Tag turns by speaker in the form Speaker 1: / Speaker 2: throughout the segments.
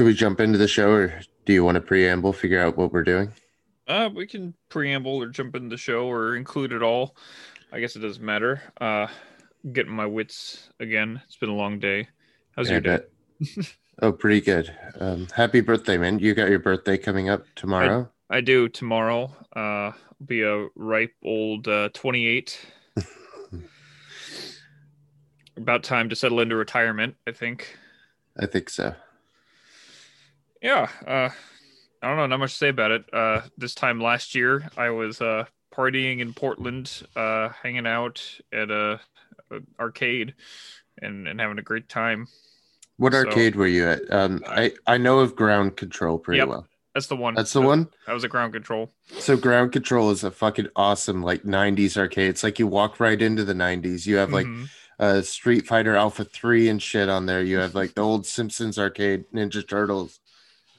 Speaker 1: should we jump into the show or do you want to preamble, figure out what we're doing?
Speaker 2: Uh, we can preamble or jump into the show or include it all. I guess it doesn't matter. Uh, getting my wits again. It's been a long day. How's
Speaker 1: Yeah,
Speaker 2: your day?
Speaker 1: oh, pretty good. Um, happy birthday, man. You got your birthday coming up tomorrow.
Speaker 2: I do tomorrow. Uh, be a ripe old uh, 28. About time to settle into retirement, I think.
Speaker 1: I think so.
Speaker 2: Yeah. Uh, I don't know. Not much to say about it. Uh, this time last year, I was uh, partying in Portland, uh, hanging out at a, a arcade, and and having a great time.
Speaker 1: What
Speaker 2: So-
Speaker 1: arcade were you at? Um, I, I know of Ground Control pretty
Speaker 2: Yep.
Speaker 1: well.
Speaker 2: That's the one.
Speaker 1: That's the one.
Speaker 2: That was a ground control.
Speaker 1: So Ground Control is a fucking awesome like '90s arcade. It's like you walk right into the '90s. You have like
Speaker 2: Mhm.
Speaker 1: uh, Street Fighter Alpha Three and shit on there. You have like the old Simpsons arcade, Ninja Turtles.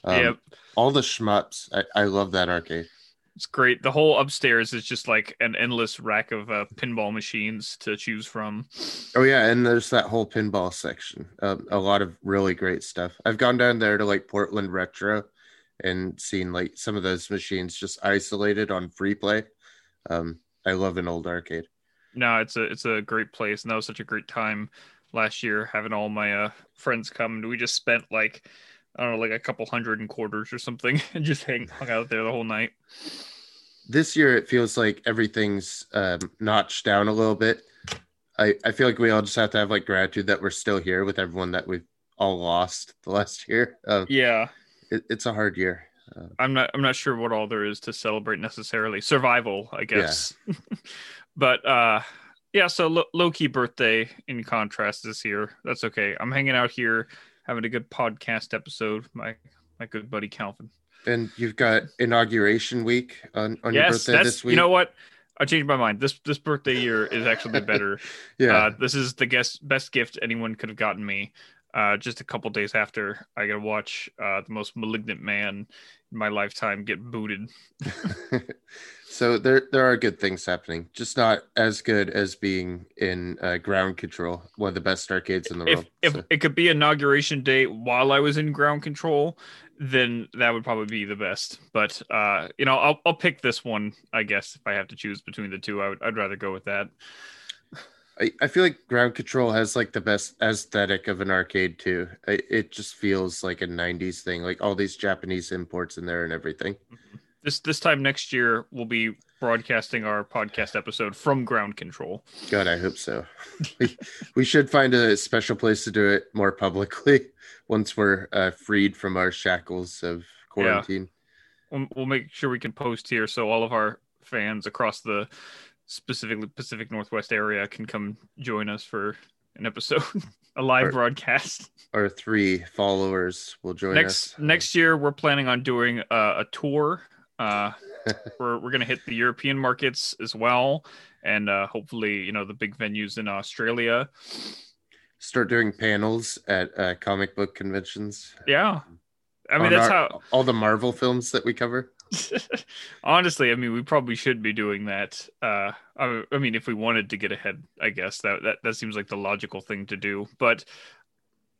Speaker 1: Um,
Speaker 2: yep.
Speaker 1: All the shmups. I, I love that arcade.
Speaker 2: It's great. The whole upstairs is just like an endless rack of uh, pinball machines to choose from.
Speaker 1: Oh yeah, and there's that whole pinball section. Um, a lot of really great stuff. I've gone down there to like Portland Retro and seen like some of those machines just isolated on free play. Um, I love an old arcade.
Speaker 2: No, it's a it's a great place, and that was such a great time last year having all my uh, friends come. We just spent like I don't know, like a couple hundred in quarters or something, and just hang hung out there the whole night.
Speaker 1: This year it feels like everything's um, notched down a little bit. I, I feel like we all just have to have like gratitude that we're still here with everyone that we've all lost the last year. Um,
Speaker 2: Yeah,
Speaker 1: it, it's a hard year. Uh,
Speaker 2: I'm not I'm not sure what all there is to celebrate necessarily. Survival, I guess. but uh yeah, so lo- low key birthday in contrast this year. That's okay. I'm hanging out here having a good podcast episode. My my good buddy Calvin.
Speaker 1: and you've got inauguration week on, on your birthday this week.
Speaker 2: you know what? I changed my mind. This this birthday year is actually better.
Speaker 1: yeah.
Speaker 2: Uh, this is the guest best gift anyone could have gotten me. Uh, just a couple days after I got to watch uh, the most malignant man in my lifetime get booted.
Speaker 1: so there there are good things happening, just not as good as being in uh, Ground Control, one of the best arcades in the
Speaker 2: if
Speaker 1: world.
Speaker 2: if
Speaker 1: So,
Speaker 2: it could be inauguration day while I was in ground control, then that would probably be the best. But uh, you know, I'll I'll pick this one, I guess, if I have to choose between the two. I would I'd rather go with that.
Speaker 1: I, I feel like Ground Control has like the best aesthetic of an arcade too. I, it just feels like a '90s thing, like all these Japanese imports in there and everything.
Speaker 2: This this time next year, we'll be broadcasting our podcast episode from ground control.
Speaker 1: God, I hope so. we, we should find a special place to do it more publicly once we're uh, freed from our shackles of quarantine.
Speaker 2: We'll, we'll make sure we can post here so all of our fans across the specifically Pacific Northwest area can come join us for an episode, a live
Speaker 1: Or-
Speaker 2: broadcast.
Speaker 1: Our three followers will join
Speaker 2: next
Speaker 1: us.
Speaker 2: next year we're planning on doing uh, a tour uh we're, we're gonna hit the european markets as well and uh hopefully you know the big venues in australia.
Speaker 1: Start doing panels at uh, comic book conventions.
Speaker 2: yeah. I mean that's
Speaker 1: our-
Speaker 2: how
Speaker 1: all the Marvel films that we cover.
Speaker 2: honestly i mean we probably should be doing that. Uh I, I mean if we wanted to get ahead i guess that, that that seems like the logical thing to do. But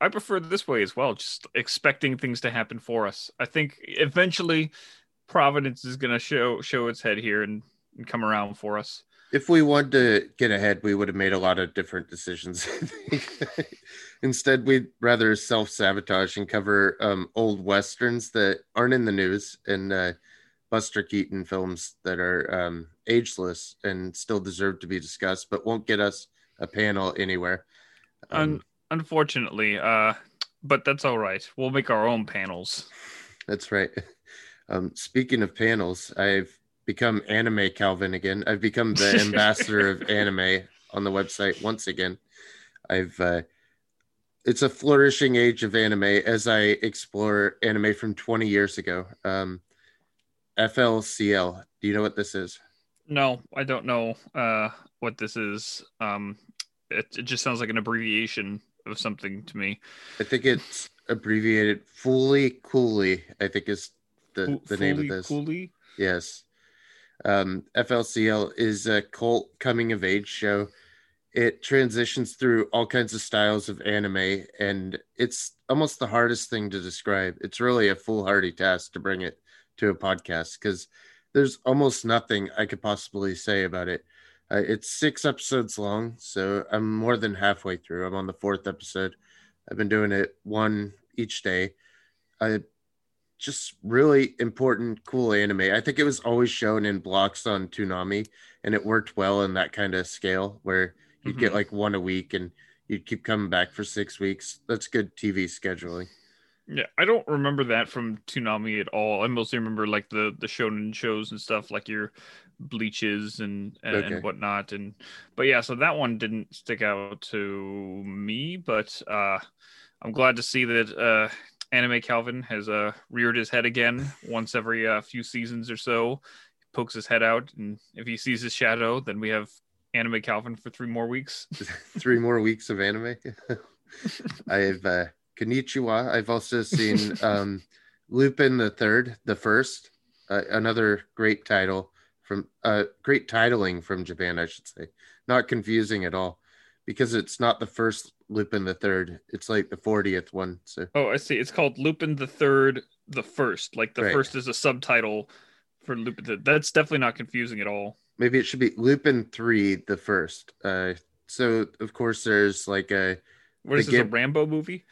Speaker 2: i prefer this way as well just expecting things to happen for us. I think eventually providence is going to show show its head here and, and come around for us
Speaker 1: If we wanted to get ahead, we would have made a lot of different decisions. Instead, we'd rather self sabotage and cover um, old westerns that aren't in the news and uh, Buster Keaton films that are um, ageless and still deserve to be discussed, but won't get us a panel anywhere. Um,
Speaker 2: Un- unfortunately uh but that's all right we'll make our own panels
Speaker 1: That's right. Um, speaking of panels, I've become anime Calvin again. I've become the ambassador of anime on the website once again. I've uh, it's a flourishing age of anime as I explore anime from 20 years ago. Um, FLCL. Do you know what this is?
Speaker 2: no i don't know uh what this is um it, it just sounds like an abbreviation of something to me
Speaker 1: I think it's abbreviated Fooly Cooly. I think is the, the name of this.
Speaker 2: Cooley?
Speaker 1: Yes. Um, FLCL is a cult coming of age show. it transitions through all kinds of styles of anime and it's almost the hardest thing to describe it's really a foolhardy task to bring it to a podcast because there's almost nothing i could possibly say about it uh, it's six episodes long so i'm more than halfway through i'm on the fourth episode i've been doing it one each day i just really important cool anime i think it was always shown in blocks on toonami and it worked well in that kind of scale where You'd mm-hmm. get like one a week and you'd keep coming back for six weeks. That's good TV scheduling.
Speaker 2: Yeah, I don't remember that from Toonami at all. I mostly remember like the the shonen shows and stuff, like your bleaches and and, okay. and whatnot. And but yeah, so that one didn't stick out to me, but uh I'm glad to see that uh Anime Calvin has uh reared his head again once every uh, few seasons or so. He Pokes his head out, and if he sees his shadow, then we have anime Calvin for three more weeks.
Speaker 1: three more weeks of anime. I've uh, Konnichiwa. I've also seen um, Lupin the Third, the first, uh, another great title from uh, great titling from Japan, I should say. Not confusing at all, because it's not the first Lupin the Third. It's like the fortieth one. So
Speaker 2: oh, I see. It's called Lupin the Third, the first. Like the right. first is a subtitle for Lupin. The, that's definitely not confusing at all
Speaker 1: maybe it should be Lupin three, the first. Uh, so of course there's like a.
Speaker 2: What is this a Rambo movie?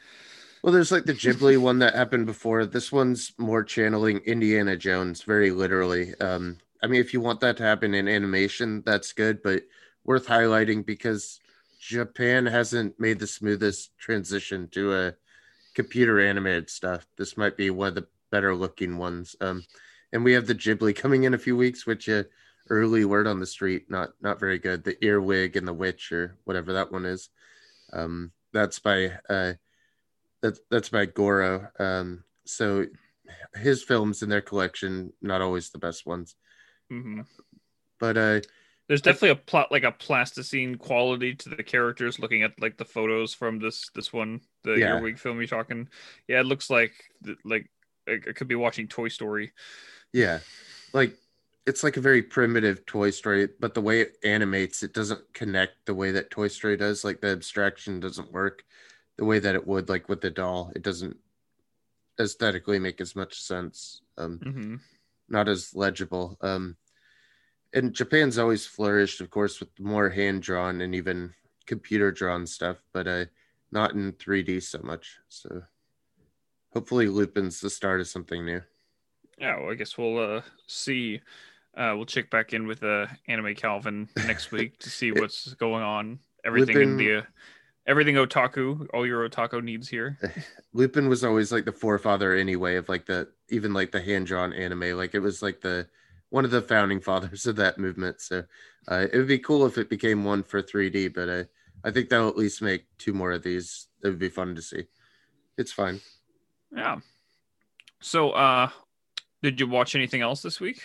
Speaker 1: Well, there's like the Ghibli one that happened before. This one's more channeling Indiana Jones, very literally. Um, I mean, if you want that to happen in animation, that's good, but worth highlighting because Japan hasn't made the smoothest transition to a computer animated stuff. This might be one of the better looking ones. Um, and we have the Ghibli coming in a few weeks, which uh, early word on the street not not very good the earwig and the witch or whatever that one is um that's by uh that's that's by goro um so his films in their collection not always the best ones mm-hmm. but uh
Speaker 2: there's definitely a plot like a plasticine quality to the characters looking at like the photos from this this one the yeah. earwig film you're talking yeah it looks like like it could be watching toy story
Speaker 1: yeah like it's like a very primitive Toy Story, but the way it animates, it doesn't connect the way that Toy Story does. Like the abstraction doesn't work the way that it would, like with the doll. It doesn't aesthetically make as much sense. Um, mm-hmm. Not as legible. Um, and Japan's always flourished, of course, with more hand drawn and even computer drawn stuff, but uh, not in 3D so much. So hopefully, Lupin's the start of something new.
Speaker 2: Yeah, well, I guess we'll uh, see uh, we'll check back in with uh, Anime Calvin next week to see what's going on. Everything Lupin, in the uh, everything otaku, all your otaku needs here.
Speaker 1: Lupin was always like the forefather anyway of like the even like the hand drawn anime. Like it was like the one of the founding fathers of that movement. So uh, it would be cool if it became one for 3D, but I I think that'll at least make two more of these. It would be fun to see. It's fine.
Speaker 2: Yeah. So, uh, did you watch anything else this week?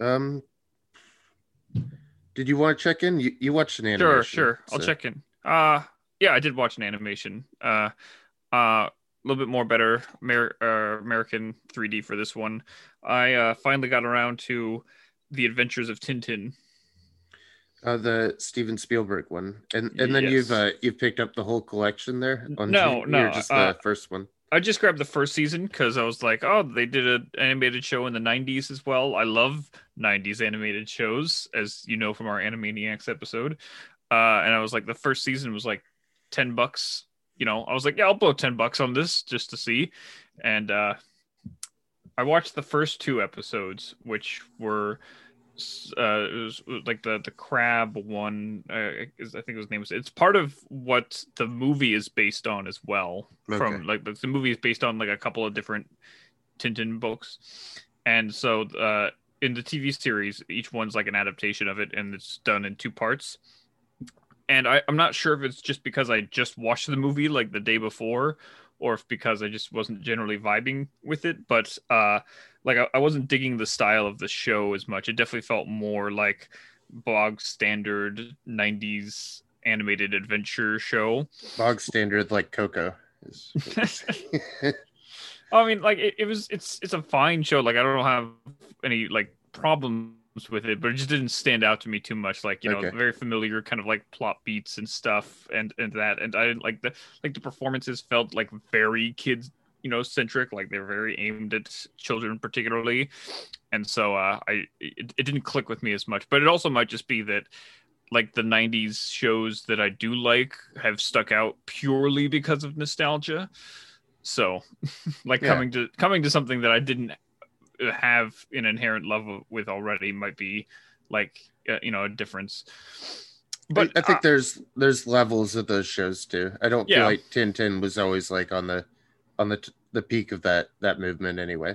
Speaker 1: Um, did you want to check in? You, you watched an animation.
Speaker 2: Sure, sure. So. I'll check in. Uh, yeah, I did watch an animation. Uh, uh, a little bit more better Amer- uh, American 3D for this one. I uh, finally got around to the Adventures of Tintin.
Speaker 1: Uh, the Steven Spielberg one, and and then yes. you've uh, you've picked up the whole collection there.
Speaker 2: On no, G- no,
Speaker 1: just the uh, first one.
Speaker 2: I just grabbed the first season because I was like, oh, they did an animated show in the 90s as well. I love 90s animated shows, as you know from our Animaniacs episode. Uh, and I was like, the first season was like 10 bucks. You know, I was like, yeah, I'll blow 10 bucks on this just to see. And uh, I watched the first two episodes, which were uh, it was like the the crab one. Uh, I think his name was. It's part of what the movie is based on as well. Okay. From like the, the, movie is based on like a couple of different Tintin books, and so uh, in the TV series, each one's like an adaptation of it, and it's done in two parts. And I, I'm not sure if it's just because I just watched the movie like the day before, or if because I just wasn't generally vibing with it. But uh, like I, I wasn't digging the style of the show as much. It definitely felt more like bog standard 90s animated adventure show.
Speaker 1: Bog standard like Coco.
Speaker 2: I mean, like it, it, was. It's it's a fine show. Like I don't have any like problem with it, but it just didn't stand out to me too much. Like you know,
Speaker 1: Okay.
Speaker 2: very familiar kind of like plot beats and stuff, and and that, and I didn't like the like the performances felt like very kids you know centric, like they're very aimed at children particularly, and so uh, I it, it didn't click with me as much. But it also might just be that like the 90s shows that I do like have stuck out purely because of nostalgia. So, like
Speaker 1: Yeah.
Speaker 2: coming to coming to something that I didn't have an inherent love with already might be like uh, you know a difference.
Speaker 1: but
Speaker 2: But
Speaker 1: I think
Speaker 2: uh,
Speaker 1: there's there's levels of those shows too. I don't
Speaker 2: Yeah.
Speaker 1: feel like Tintin was always like on the on the t- the peak of that that movement anyway.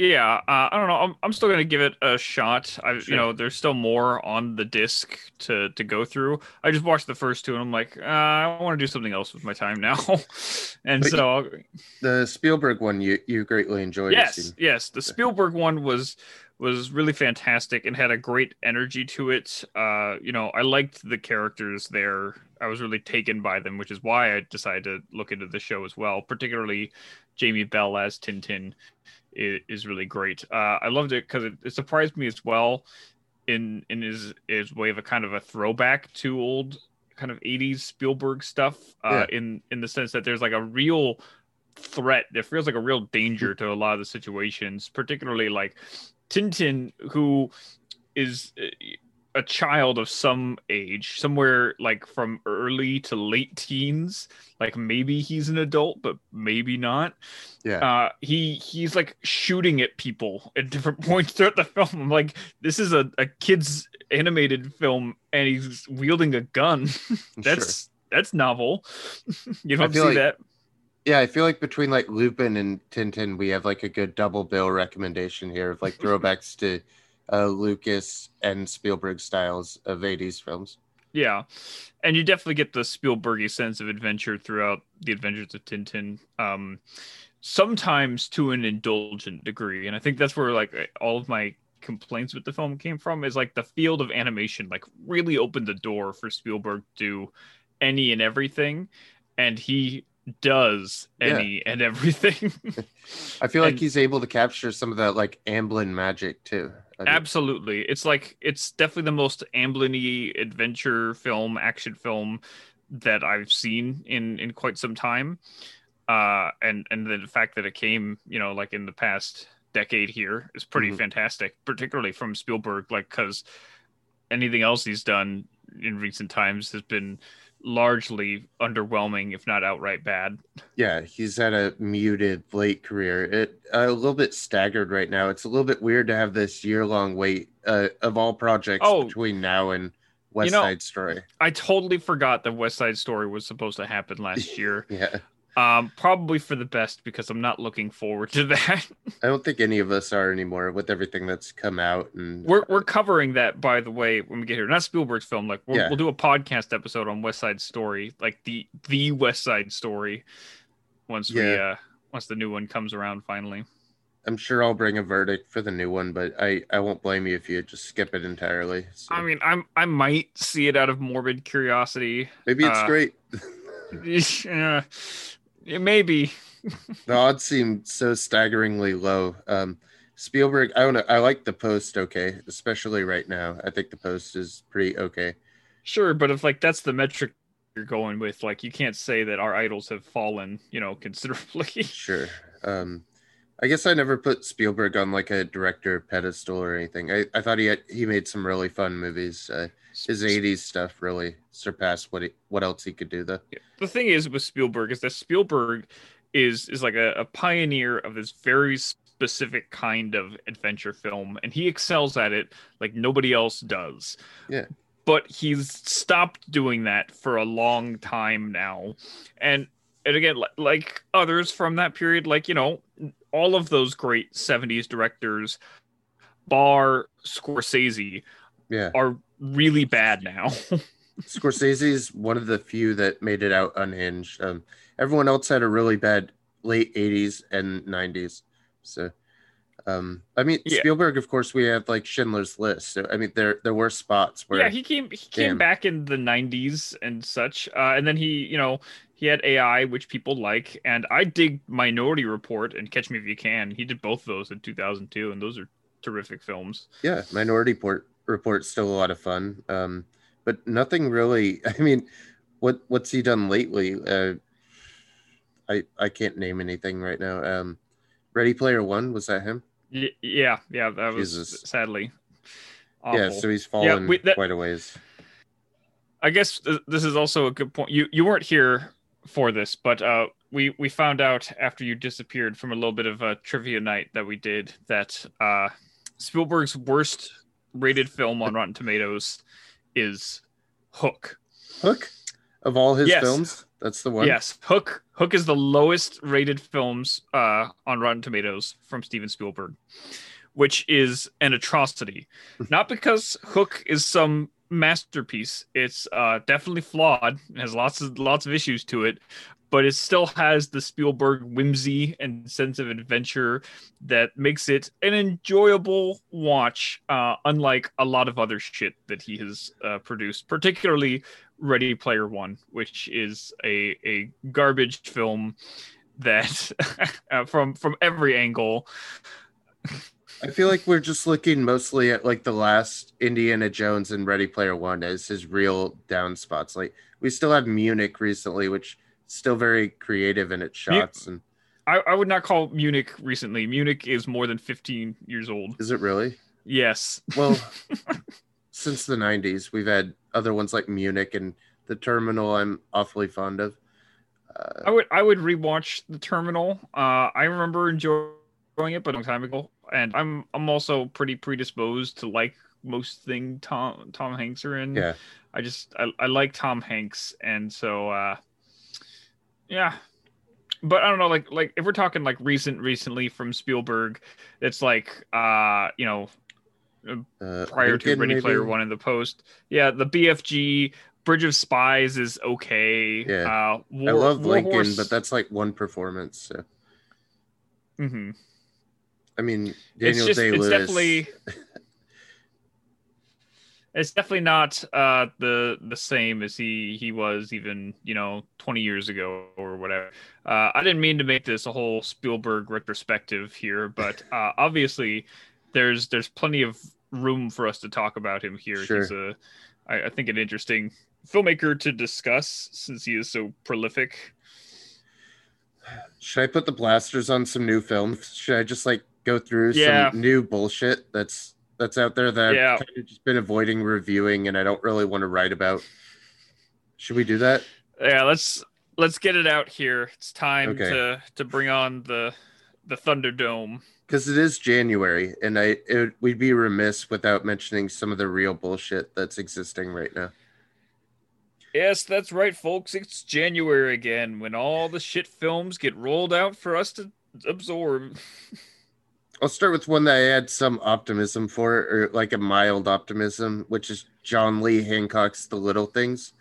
Speaker 2: Yeah, uh, I don't know. I'm, I'm still gonna give it a shot. I
Speaker 1: Sure.
Speaker 2: you know there's still more on the disc to to go through. I just watched the first two and I'm like uh, I want to do something else with my time now, and
Speaker 1: But
Speaker 2: so I'll,
Speaker 1: The Spielberg one you you greatly enjoyed.
Speaker 2: yes yes the spielberg one was was really fantastic and had a great energy to it uh you know i liked the characters there i was really taken by them which is why i decided to look into the show as well particularly jamie bell as tintin is, is really great. Uh i loved it because it, it surprised me as well in in his his way of a kind of a throwback to old kind of 80s spielberg stuff uh in in the sense that there's like a real threat it feels like a real danger to a lot of the situations particularly like tintin who is uh, a child of some age somewhere like from early to late teens like maybe he's an adult but maybe not.
Speaker 1: Yeah.
Speaker 2: uh he he's like shooting at people at different points throughout the film. I'm like this is a, a kid's animated film and he's wielding a gun. That's that's novel. You don't see
Speaker 1: like-
Speaker 2: that.
Speaker 1: Yeah, I feel like between like Lupin and Tintin, we have like a good double bill recommendation here of like throwbacks to uh, Lucas and Spielberg styles of 80s films.
Speaker 2: Yeah, and you definitely get the Spielbergy sense of adventure throughout the Adventures of Tintin. Um, sometimes to an indulgent degree, and I think that's where like all of my complaints with the film came from. Is like the field of animation like really opened the door for Spielberg to do any and everything, and he does
Speaker 1: Yeah.
Speaker 2: any and everything.
Speaker 1: I feel like
Speaker 2: And-
Speaker 1: he's able to capture some of that like Amblin magic too.
Speaker 2: Absolutely. It's like it's definitely the most Amblin-y adventure film, action film that I've seen in in quite some time. Uh and and the fact that it came, you know, like in the past decade here is pretty
Speaker 1: Mhm.
Speaker 2: fantastic, particularly from Spielberg like cuz anything else he's done in recent times has been largely underwhelming if not outright bad.
Speaker 1: yeah, he's had a muted late career. It a little bit staggered right now. It's a little bit weird to have this year long wait uh, of all projects
Speaker 2: Oh.
Speaker 1: between now and West
Speaker 2: know-
Speaker 1: Side Story.
Speaker 2: I totally forgot that West Side Story was supposed to happen last year.
Speaker 1: Yeah,
Speaker 2: Um, probably for the best because I'm not looking forward to that.
Speaker 1: I don't think any of us are anymore with everything that's come out. And
Speaker 2: we're we're covering that by the way when we get here. Not Spielberg's film. Like we'll,
Speaker 1: Yeah.
Speaker 2: we'll do a podcast episode on West Side Story, like the the West Side Story, once we uh once the new one comes around finally.
Speaker 1: I'm sure I'll bring a verdict for the new one, but I I won't blame you if you just skip it entirely. So
Speaker 2: I mean, I'm I might see it out of morbid curiosity.
Speaker 1: maybe it's
Speaker 2: uh,
Speaker 1: great.
Speaker 2: yeah, it may be.
Speaker 1: the odds seem so staggeringly low. Um, Spielberg, I don't know. I like the post. Okay, especially right now. I think the post is pretty okay.
Speaker 2: Sure, but if like that's the metric you're going with, like you can't say that our idols have fallen, you know, considerably.
Speaker 1: Sure. Um, I guess I never put Spielberg on like a director pedestal or anything. I, I thought he had, he made some really fun movies. Uh, his '80s stuff really surpassed what he, what else he could do though.
Speaker 2: the thing is with Spielberg is that Spielberg is is like a, a pioneer of this very specific kind of adventure film, and he excels at it like nobody else does.
Speaker 1: Yeah.
Speaker 2: But he's stopped doing that for a long time now, and and again, li- like others from that period, like you know, all of those great '70s directors, bar Scorsese,
Speaker 1: Yeah,
Speaker 2: are really bad now.
Speaker 1: Scorsese's one of the few that made it out unhinged. Um, everyone else had a really bad late '80s and '90s. So, um, I mean,
Speaker 2: Yeah.
Speaker 1: Spielberg, of course, we have like Schindler's List. So, I mean, there there were spots where
Speaker 2: yeah he came he came
Speaker 1: Damn.
Speaker 2: back in the 90s and such uh, and then he you know he had ai which people like and i dig minority report and catch me if you can he did both of those in 2002 and those are terrific films.
Speaker 1: Yeah, Minority Port Report's still a lot of fun. Um, but nothing really. I mean, what what's he done lately? Uh, I I can't name anything right now. Um, Ready Player One was that him?
Speaker 2: Y- yeah, yeah, that was
Speaker 1: Jesus.
Speaker 2: sadly.
Speaker 1: Yeah, so he's fallen
Speaker 2: we- that-
Speaker 1: quite a ways.
Speaker 2: I guess th- this is also a good point. You you weren't here for this, but uh, we we found out after you disappeared from a little bit of a trivia night that we did that uh, Spielberg's worst rated film on Rotten Tomatoes is Hook.
Speaker 1: Hook of all his
Speaker 2: Yes.
Speaker 1: films, that's the one.
Speaker 2: Yes, Hook. Hook is the lowest rated films uh, on Rotten Tomatoes from Steven Spielberg, which is an atrocity. Not because Hook is some masterpiece. It's uh, definitely flawed. It has lots of lots of issues to it, but it still has the Spielberg whimsy and sense of adventure that makes it an enjoyable watch. Uh, unlike a lot of other shit that he has uh, produced, particularly Ready Player One, which is a a garbage film that uh, from from every angle.
Speaker 1: I feel like we're just looking mostly at like the last Indiana Jones and Ready Player One as his real down spots. Like we still have Munich recently, which still very creative in its shots. And
Speaker 2: I, I would not call Munich recently. Munich is more than 15 years old.
Speaker 1: is it really?
Speaker 2: Yes.
Speaker 1: Well, since the '90s, we've had other ones like Munich and The Terminal. I'm awfully fond of. Uh,
Speaker 2: I would I would rewatch The Terminal. Uh, I remember enjoying it, but a long time ago. And I'm I'm also pretty predisposed to like most thing Tom Tom Hanks are in.
Speaker 1: yeah,
Speaker 2: I just I, I like Tom Hanks, and so uh, yeah. But I don't know, like like if we're talking like recent recently from Spielberg, it's like uh you know
Speaker 1: uh,
Speaker 2: prior to
Speaker 1: Lincoln,
Speaker 2: Ready
Speaker 1: maybe?
Speaker 2: Player One in the post. Yeah, the BFG Bridge of Spies is okay.
Speaker 1: Yeah.
Speaker 2: uh, War,
Speaker 1: I love
Speaker 2: War
Speaker 1: Lincoln,
Speaker 2: Horse-
Speaker 1: but that's like one performance. So.
Speaker 2: Mhm.
Speaker 1: I mean,
Speaker 2: it's
Speaker 1: Daniel
Speaker 2: just
Speaker 1: Day
Speaker 2: it's definitely not uh the the same as he he was even you know 20 years ago or whatever uh i didn't mean to make this a whole spielberg retrospective here but uh obviously there's there's plenty of room for us to talk about him here
Speaker 1: Sure.
Speaker 2: he's a I, I think an interesting filmmaker to discuss since he is so prolific
Speaker 1: Should I put the blasters on some new films? Should I just like go through
Speaker 2: Yeah.
Speaker 1: some new bullshit that's that's out there that
Speaker 2: Yeah.
Speaker 1: I've kind of just been avoiding reviewing and I don't really want to write about? Should we do that?
Speaker 2: yeah let's let's get it out here it's time
Speaker 1: Okay.
Speaker 2: to to bring on the the thunderdome
Speaker 1: Because it is January, and I it, we'd be remiss without mentioning some of the real bullshit that's existing right now.
Speaker 2: Yes, that's right, folks. It's January again when all the shit films get rolled out for us to absorb.
Speaker 1: I'll start with one that I had some optimism for, or like a mild optimism, which is John Lee Hancock's The Little Things.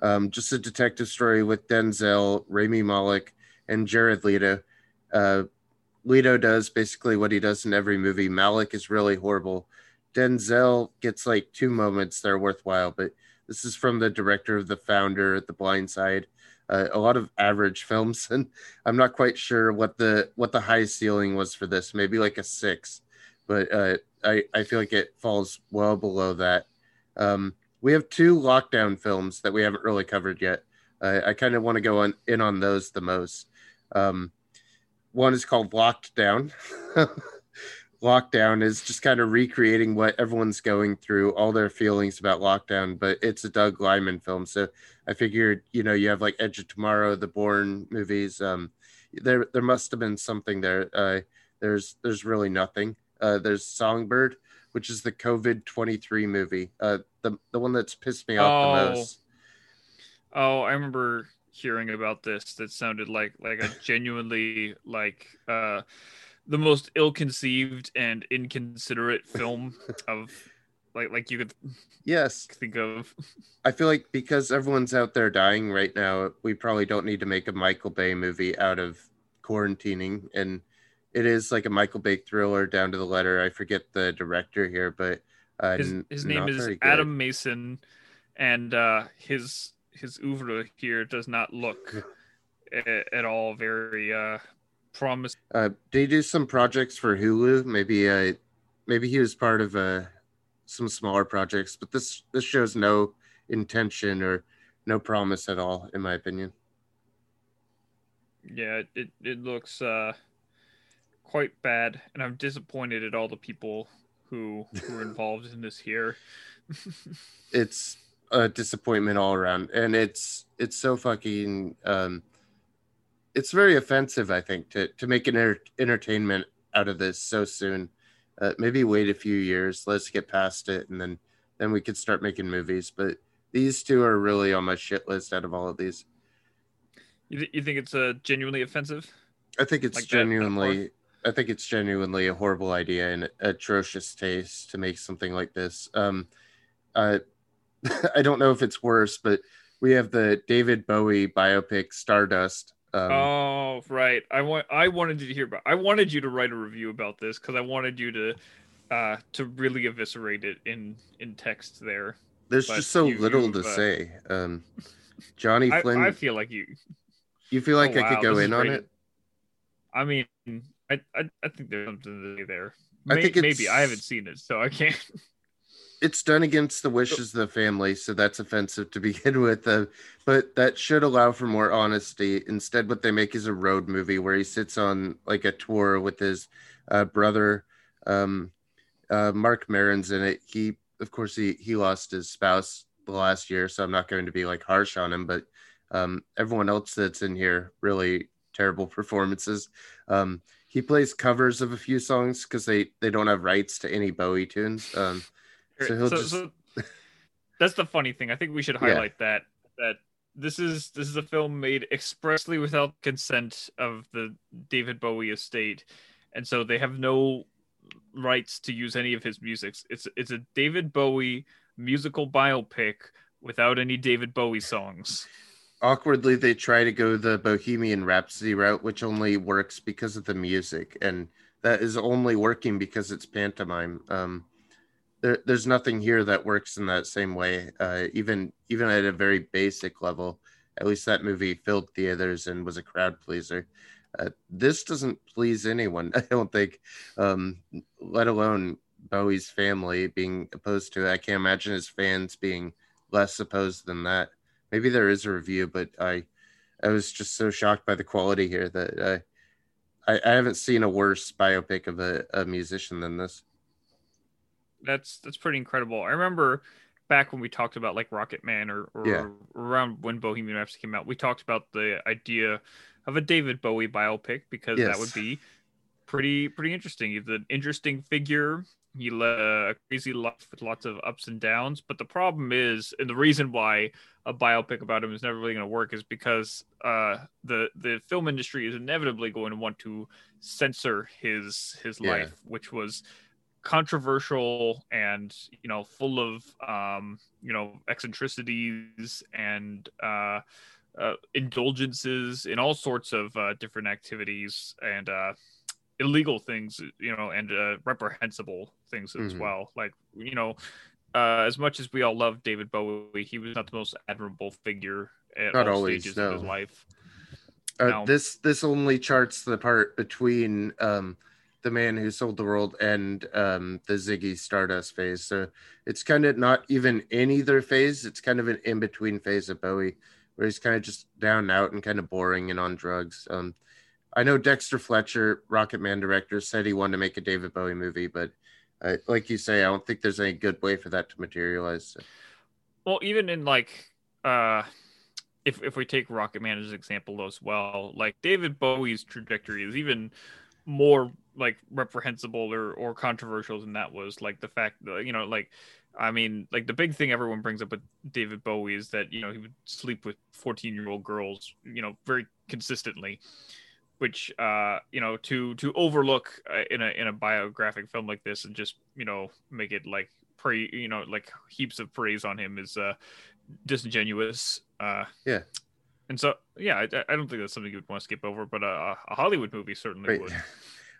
Speaker 1: Um, just a detective story with Denzel, Rami Malek, and Jared Leto. Uh, Leto does basically what he does in every movie. Malek is really horrible. Denzel gets like two moments that are worthwhile, but this is from the director of The Founder, at The Blind Side. Uh, a lot of average films, and I'm not quite sure what the what the high ceiling was for this. Maybe like a six, but uh, I I feel like it falls well below that. Um, we have two lockdown films that we haven't really covered yet. Uh, I kind of want to go on in on those the most. Um, one is called Locked Down. Lockdown is just kind of recreating what everyone's going through, all their feelings about lockdown, but it's a Doug Liman film. So I figured, you know, you have like Edge of Tomorrow, the Bourne movies. Um, there, there must have been something there. Uh, there's, there's really nothing. Uh, there's Songbird, which is the COVID 23 movie. Uh, the, the one that's pissed me off the
Speaker 2: Oh.
Speaker 1: most.
Speaker 2: Oh, I remember hearing about this that sounded like like a genuinely like uh the most ill-conceived and inconsiderate film of like like you could
Speaker 1: Yes.
Speaker 2: think of.
Speaker 1: I feel like because everyone's out there dying right now, we probably don't need to make a Michael Bay movie out of quarantining. And it is like a Michael Bay thriller down to the letter. I forget the director here, but uh,
Speaker 2: His his name is
Speaker 1: very good.
Speaker 2: Adam Mason and uh his his oeuvre here does not look a- at all very uh promising.
Speaker 1: Uh, did he do some projects for Hulu? Maybe uh, maybe he was part of uh, some smaller projects, but this this shows no intention or no promise at all, in my opinion.
Speaker 2: Yeah, it it looks uh, quite bad, and I'm disappointed at all the people who who are involved in this here.
Speaker 1: it's a disappointment all around, and it's it's so fucking um, it's very offensive. I think to to make an enter- entertainment out of this so soon. Uh, maybe wait a few years. Let's get past it, and then then we could start making movies. But these two are really on my shit list out of all of these.
Speaker 2: You, th- you think it's uh, genuinely offensive?
Speaker 1: I think it's like genuinely. I think it's genuinely a horrible idea and atrocious taste to make something like this. Um, uh, I don't know if it's worse, but we have the David Bowie biopic Stardust.
Speaker 2: Um, oh right, I want I wanted you to hear about. I wanted you to write a review about this because I wanted you to uh, to really eviscerate it in in text there.
Speaker 1: There's but just so you, little to uh, say. Um, Johnny Flynn.
Speaker 2: I, I, feel like you.
Speaker 1: You feel like oh, I could go in on it.
Speaker 2: I mean, I, I I think there's something to say there. May, I think maybe I haven't seen it, so I can't.
Speaker 1: It's done against the wishes of the family, so that's offensive to begin with. Uh, but that should allow for more honesty. Instead, what they make is a road movie where he sits on like a tour with his uh, brother. Um, uh, Marc Maron's in it. He, of course, he he lost his spouse the last year, so I'm not going to be like harsh on him. But um, everyone else that's in here really terrible performances. Um, he plays covers of a few songs because they they don't have rights to any Bowie tunes. So he'll so, just. So
Speaker 2: that's the funny thing. I think we should highlight yeah. that that this is this is a film made expressly without consent of the David Bowie estate, and so they have no rights to use any of his music. It's it's a David Bowie musical biopic without any David Bowie songs
Speaker 1: awkwardly they try to go the bohemian rhapsody route which only works because of the music and that is only working because it's pantomime um, there, there's nothing here that works in that same way uh, even even at a very basic level. At least that movie filled theaters and was a crowd pleaser. Uh, this doesn't please anyone i don't think um, let alone bowie's family being opposed to it. I can't imagine his fans being less opposed than that. Maybe there is a review, but I I was just so shocked by the quality here that I I, I haven't seen a worse biopic of a, a musician than this.
Speaker 2: That's that's pretty incredible. I remember back when we talked about like Rocket Man or, or yeah. around when Bohemian Rhapsody came out, we talked about the idea of a David Bowie biopic because yes. that would be pretty pretty interesting. He's an interesting figure he led a crazy life with lots of ups and downs. But the problem is, and the reason why a biopic about him is never really going to work is because uh, the the film industry is inevitably going to want to censor his his yeah. life, which was controversial and you know full of um, you know eccentricities and uh, uh, indulgences in all sorts of uh, different activities and uh, illegal things, you know, and uh, reprehensible things as mm-hmm. well. Like, you know, uh, as much as we all love David Bowie, he was not the most admirable figure at not all always, stages no. of his life.
Speaker 1: Uh, This this only charts the part between um, the man who sold the world and um, the Ziggy Stardust phase. So it's kind of not even in either phase. It's kind of an in between phase of Bowie, where he's kind of just down and out and kind of boring and on drugs. Um, I know Dexter Fletcher, Rocket Man director, said he wanted to make a David Bowie movie, but uh, like you say, I don't think there's any good way for that to materialize. So.
Speaker 2: Well, even in like, uh, if if we take Rocket Man as an example as well, like David Bowie's trajectory is even more like reprehensible or or controversial than that was. Like the fact that you know, like I mean, like the big thing everyone brings up with David Bowie is that you know he would sleep with fourteen year old girls, you know, very consistently which uh you know to to overlook uh, in a in a biographic film like this and just you know make it like praise you know like heaps of praise on him is uh disingenuous uh
Speaker 1: yeah
Speaker 2: and so yeah i, I don't think that's something you would want to skip over but uh, a hollywood movie certainly right. would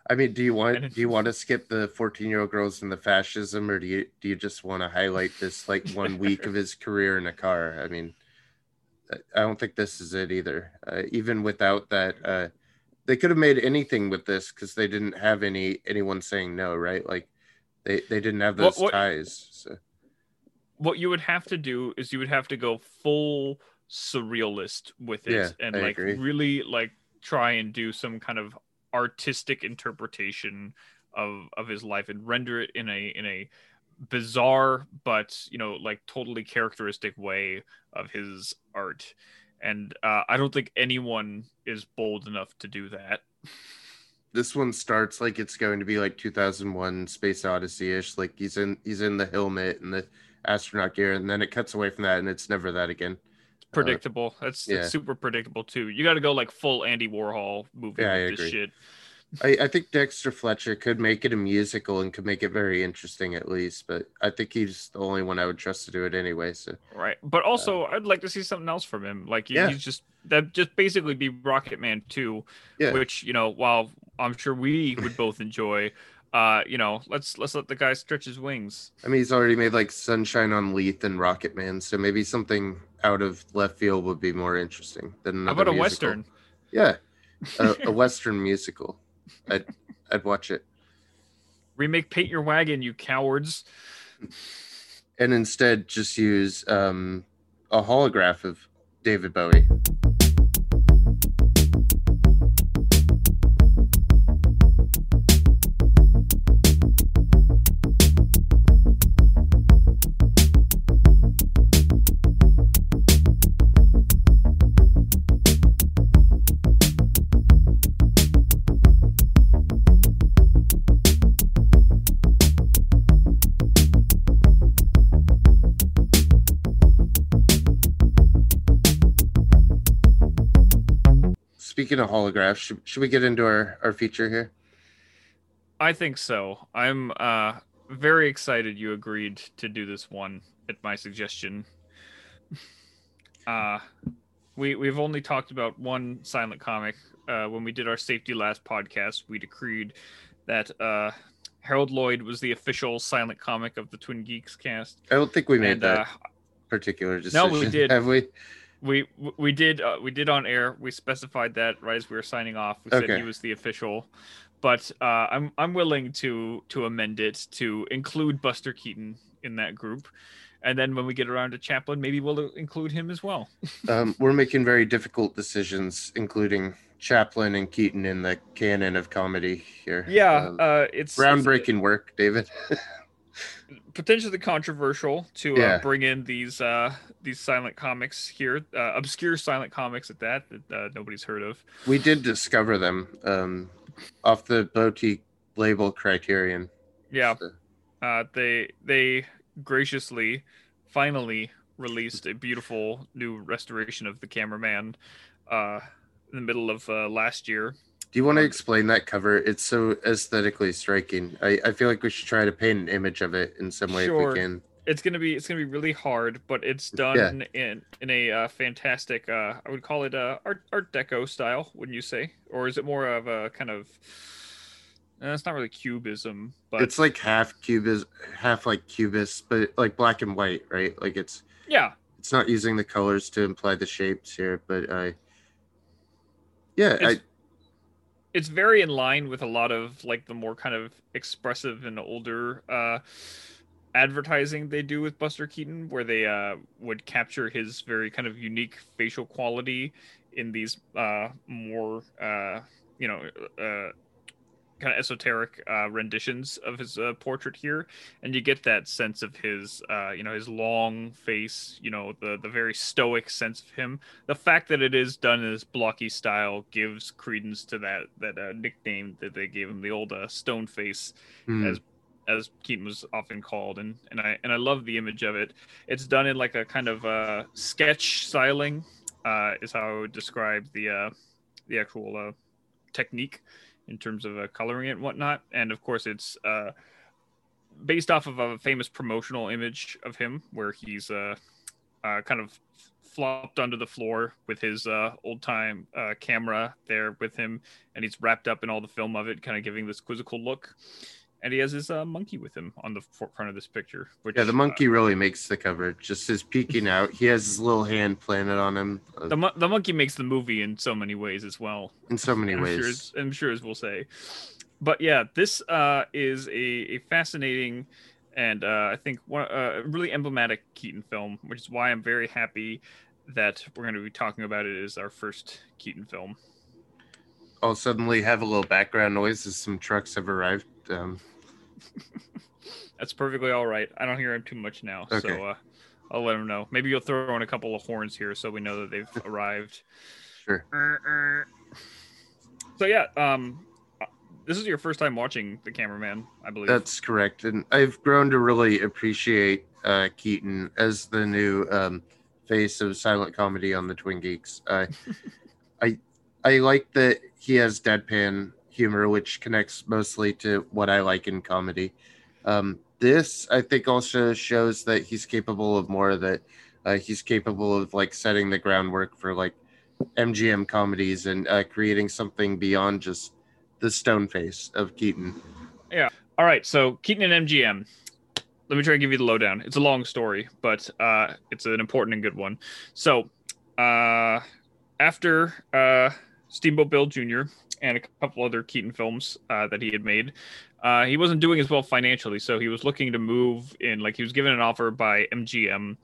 Speaker 1: I mean, do you want do you want to skip the fourteen year old girls and the fascism, or do you do you just want to highlight this like one week of his career in a car? I mean, I don't think this is it either. Uh, even without that uh, they could have made anything with this because they didn't have any anyone saying no, right? Like They they didn't have those what, what, ties. So.
Speaker 2: What you would have to do is you would have to go full surrealist with it yeah, and I like agree. really like try and do some kind of artistic interpretation of of his life and render it in a in a bizarre but you know like totally characteristic way of his art. And uh, i don't think anyone is bold enough to do that.
Speaker 1: This one starts like it's going to be like 2001 space odyssey ish like he's in he's in the helmet and the astronaut gear and then it cuts away from that and it's never that again
Speaker 2: predictable uh, that's, yeah. that's, super predictable too you got to go like full andy warhol movie yeah, with I this agree. shit
Speaker 1: I, I, think Dexter Fletcher could make it a musical and could make it very interesting at least, but I think he's the only one I would trust to do it anyway. So
Speaker 2: right, but also uh, I'd like to see something else from him. Like yeah. he's just that just basically be Rocket Man two, yeah. which you know while I'm sure we would both enjoy. Uh, you know, let's let's let the guy stretch his wings.
Speaker 1: I mean, he's already made like Sunshine on Leith and Rocket Man, so maybe something out of left field would be more interesting than
Speaker 2: How about a musical. western?
Speaker 1: Yeah, a, a western musical. I'd I'd watch it.
Speaker 2: Remake Paint Your Wagon, you cowards.
Speaker 1: And instead just use um, a holograph of David Bowie. Speaking of holographs, should, should we get into our, our feature here?
Speaker 2: I think so. I'm uh, very excited you agreed to do this one at my suggestion. Uh, we we've only talked about one silent comic. Uh, when we did our safety last podcast, we decreed that uh, Harold Lloyd was the official silent comic of the Twin Geeks cast.
Speaker 1: I don't think we made and, that uh, particular decision.
Speaker 2: No, we did.
Speaker 1: Have we?
Speaker 2: We we did uh, we did on air. We specified that right as we were signing off. We said he was the official, but uh, I'm I'm willing to to amend it to include Buster Keaton in that group, and then when we get around to Chaplin, maybe we'll include him as well.
Speaker 1: um, we're making very difficult decisions, including Chaplin and Keaton in the canon of comedy here.
Speaker 2: Yeah, um, uh, it's
Speaker 1: groundbreaking it's, work, David.
Speaker 2: potentially controversial to uh, yeah. uh, bring in these uh, these silent comics here, uh, obscure silent comics at that that uh, nobody's heard of.
Speaker 1: We did discover them um, off the boutique label Criterion.
Speaker 2: Yeah, so. Uh, they they graciously finally released a beautiful new restoration of the cameraman in the middle of last year
Speaker 1: do you want to explain that cover? It's so aesthetically striking. I, I feel like we should try to paint an image of it in some way sure. if we can.
Speaker 2: It's gonna be it's gonna be really hard, but it's done yeah. in in a uh, fantastic. Uh, I would call it a art Art Deco style, wouldn't you say? Or is it more of a kind of? Uh, it's not really cubism, but
Speaker 1: it's like half cubist, half like cubist, but like black and white, right? Like it's
Speaker 2: yeah.
Speaker 1: It's not using the colors to imply the shapes here, but I. Yeah, it's, I
Speaker 2: it's very in line with a lot of like the more kind of expressive and older uh advertising they do with Buster Keaton where they uh would capture his very kind of unique facial quality in these uh more uh you know uh kind of esoteric uh, renditions of his uh, portrait here, and you get that sense of his, uh, you know, his long face, you know, the the very stoic sense of him. The fact that it is done in this blocky style gives credence to that that uh, nickname that they gave him, the old uh, stone face, mm. as as Keaton was often called, and and I and I love the image of it. It's done in like a kind of uh, sketch styling, is how I would describe the the actual technique in terms of uh, coloring it and whatnot. And of course, it's uh, based off of a famous promotional image of him where he's uh, uh kind of flopped onto the floor with his uh, old time uh, camera there with him, and he's wrapped up in all the film of it, kind of giving this quizzical look and he has his uh, monkey with him on the front of this picture.
Speaker 1: Which, yeah, the monkey uh, really makes the cover. Just his peeking out. He has his little hand planted on him.
Speaker 2: The, the monkey makes the movie in so many ways as well.
Speaker 1: In so many
Speaker 2: I'm
Speaker 1: ways.
Speaker 2: Sure I'm sure as we'll say. but yeah, this uh, is a, a fascinating and uh, I think one uh, really emblematic Keaton film, which is why I'm very happy that we're going to be talking about it as our first Keaton film.
Speaker 1: I'll suddenly have a little background noise as some trucks have arrived. Um...
Speaker 2: That's perfectly all right. I don't hear him too much now, okay. so uh, I'll let him know. Maybe you'll throw in a couple of horns here so we know that they've arrived.
Speaker 1: Sure.
Speaker 2: So yeah, um, this is your first time watching The Cameraman, I believe.
Speaker 1: That's correct, and I've grown to really appreciate uh, Keaton as the new um, face of silent comedy on the Twin Geeks. Uh, I I like that he has deadpan humor, which connects mostly to what I like in comedy. Um, this I think also shows that he's capable of more. That uh, he's capable of like setting the groundwork for like MGM comedies and uh, creating something beyond just the stone face of Keaton.
Speaker 2: Yeah. All right. So Keaton and MGM. Let me try and give you the lowdown. It's a long story, but uh, it's an important and good one. So, uh, after uh, Steamboat Bill Jr. and a couple other Keaton films uh, that he had made, uh, he wasn't doing as well financially. So he was looking to move in. Like he was given an offer by MGM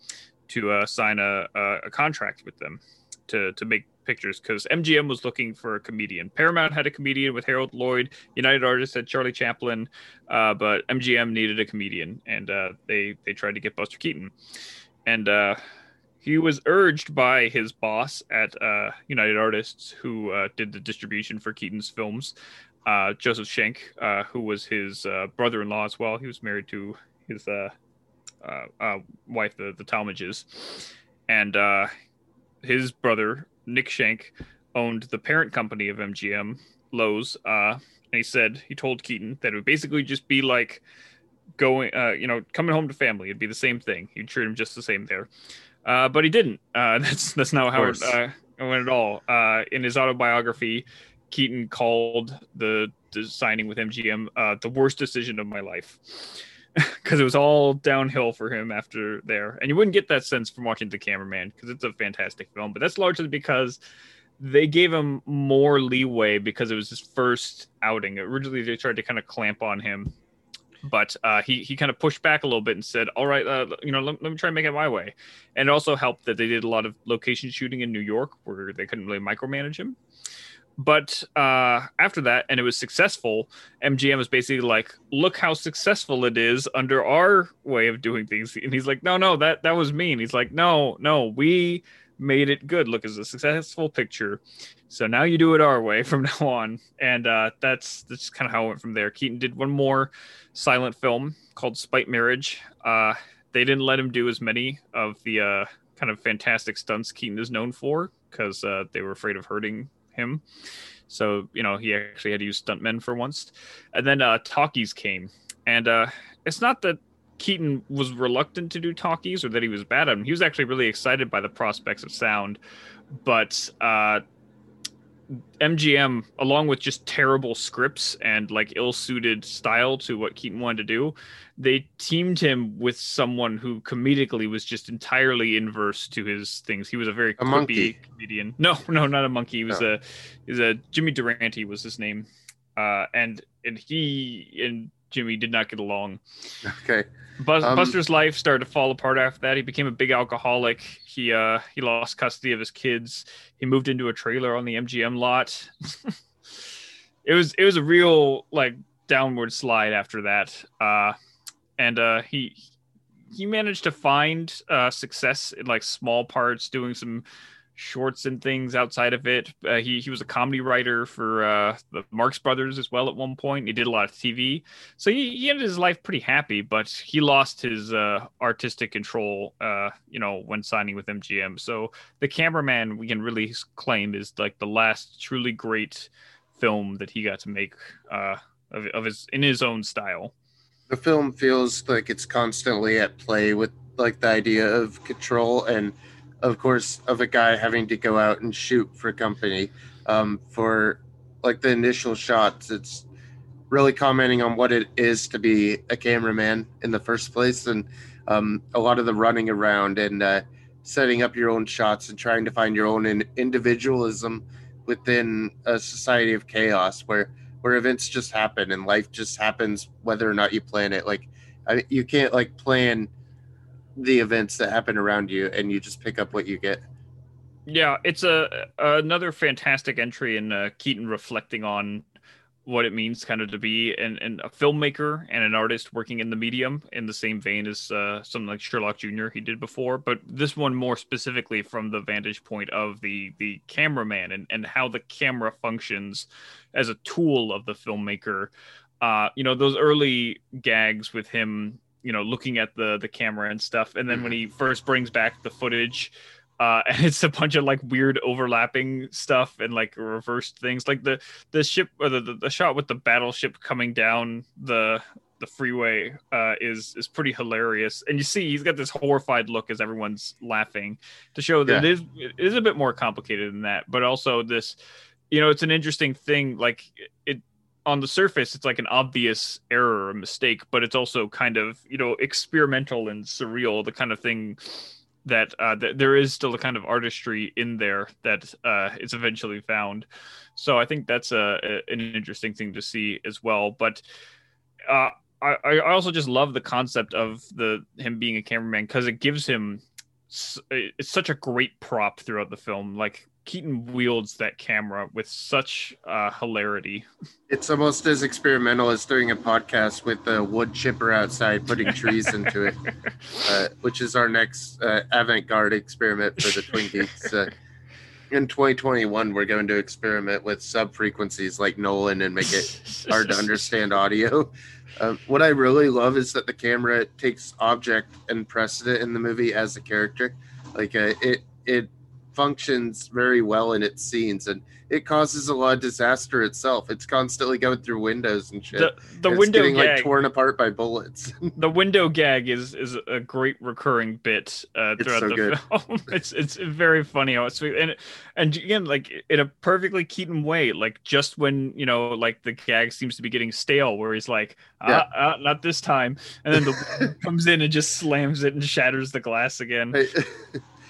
Speaker 2: to uh, sign a, a, contract with them to to make pictures because MGM was looking for a comedian. Paramount had a comedian with Harold Lloyd. United Artists had Charlie Chaplin, uh, but MGM needed a comedian, and uh, they they tried to get Buster Keaton, and uh, he was urged by his boss at uh, United Artists, who uh, did the distribution for Keaton's films, uh, Joseph Schenck, who was his brother-in-law as well. He was married to his wife, the the Talmadges, and his brother Nick Schenck owned the parent company of MGM, uh, and he said he told Keaton that it would basically just be like going, uh, you know, coming home to family. It'd be the same thing. He'd treat him just the same there, uh, but he didn't. Uh, that's that's not how it, uh, went at all. Uh, in his autobiography, Keaton called the, the signing with MGM the worst decision of my life because it was all downhill for him after there. And you wouldn't get that sense from watching The Cameraman because it's a fantastic film, but that's largely because they gave him more leeway because it was his first outing. Originally, they tried to kind of clamp on him, but uh, he he kind of pushed back a little bit and said, "All right, uh, you know, let, let, me try and make it my way." And it also helped that they did a lot of location shooting in New York where they couldn't really micromanage him but uh, after that, and it was successful, MGM was basically like, "Look how successful it is under our way of doing things." And he's like, "No, no, that that was mean." He's like, "No, no, we made it good. Look, it's a successful picture. So now you do it our way from now on." And uh, that's that's kind of how it went from there. Keaton did one more silent film called Spite Marriage. Uh, they didn't let him do as many of the uh, kind of fantastic stunts Keaton is known for because uh, they were afraid of hurting him. So, you know, he actually had to use stuntmen for once. And then uh, talkies came. And uh, it's not that Keaton was reluctant to do talkies or that he was bad at them. He was actually really excited by the prospects of sound. But uh, MGM, along with just terrible scripts and like ill-suited style to what Keaton wanted to do, they teamed him with someone who comedically was just entirely inverse to his things. He was a very
Speaker 1: a monkey
Speaker 2: comedian. No, no, not a monkey. He was no. a, he was a Jimmy Durante was his name, uh, and and he and Jimmy did not get along.
Speaker 1: Okay.
Speaker 2: Bus- um, Buster's life started to fall apart after that. He became a big alcoholic. He uh he lost custody of his kids. He moved into a trailer on the MGM lot. it was it was a real like downward slide after that. Uh and uh he he managed to find uh success in like small parts doing some shorts and things outside of it. Uh, he he was a comedy writer for uh, the Marx Brothers as well at one point. He did a lot of TV, so he, he ended his life pretty happy. But he lost his uh, artistic control, uh, you know, when signing with MGM. So the cameraman we can really claim is like the last truly great film that he got to make uh, of, of his in his own style.
Speaker 1: The film feels like it's constantly at play with like the idea of control and of course, of a guy having to go out and shoot for company um, for like the initial shots. It's really commenting on what it is to be a cameraman in the first place, and um, a lot of the running around and uh, setting up your own shots and trying to find your own in- individualism within a society of chaos where where events just happen and life just happens whether or not you plan it. Like I, you can't like plan the events that happen around you and you just pick up what you get.
Speaker 2: Yeah, it's a another fantastic entry in uh, Keaton reflecting on what it means kind of to be an, an, a filmmaker and an artist working in the medium in the same vein as uh, something like Sherlock Jr. he did before, but this one more specifically from the vantage point of the the cameraman and, and how the camera functions as a tool of the filmmaker. Uh, you know, those early gags with him, you know, looking at the the camera and stuff, and then when he first brings back the footage uh, and it's a bunch of like weird overlapping stuff and like reversed things. Like the the ship or the, the, the shot with the battleship coming down the the freeway uh, is is pretty hilarious. And you see he's got this horrified look as everyone's laughing to show that yeah. it is it is a bit more complicated than that. But also this you know it's an interesting thing. Like it on the surface it's like an obvious error or mistake but it's also kind of you know experimental and surreal the kind of thing that uh, th- there is still a kind of artistry in there that uh, is eventually found. So I think that's a, a, an interesting thing to see as well. But uh, I, I also just love the concept of the him being a cameraman because it gives him it's such a great prop throughout the film. Like Keaton wields that camera with such uh, hilarity.
Speaker 1: It's almost as experimental as doing a podcast with the wood chipper outside, putting trees into it, uh, which is our next uh, avant-garde experiment for the Twin Geeks. Uh, in 2021, we're going to experiment with sub frequencies like Nolan and make it hard to understand audio. Um, what I really love is that the camera takes object and precedent in the movie as a character. Like uh, it, it functions very well in its scenes and it causes a lot of disaster itself. It's constantly going through windows and shit.
Speaker 2: The, the window
Speaker 1: getting
Speaker 2: gag,
Speaker 1: like torn apart by bullets.
Speaker 2: the window gag is is a great recurring bit uh, throughout so the good. film. it's it's very funny how it's and and again like in a perfectly Keaton way. Like just when you know like the gag seems to be getting stale, where he's like, ah, yeah. ah not this time, and then the comes in and just slams it and shatters the glass again.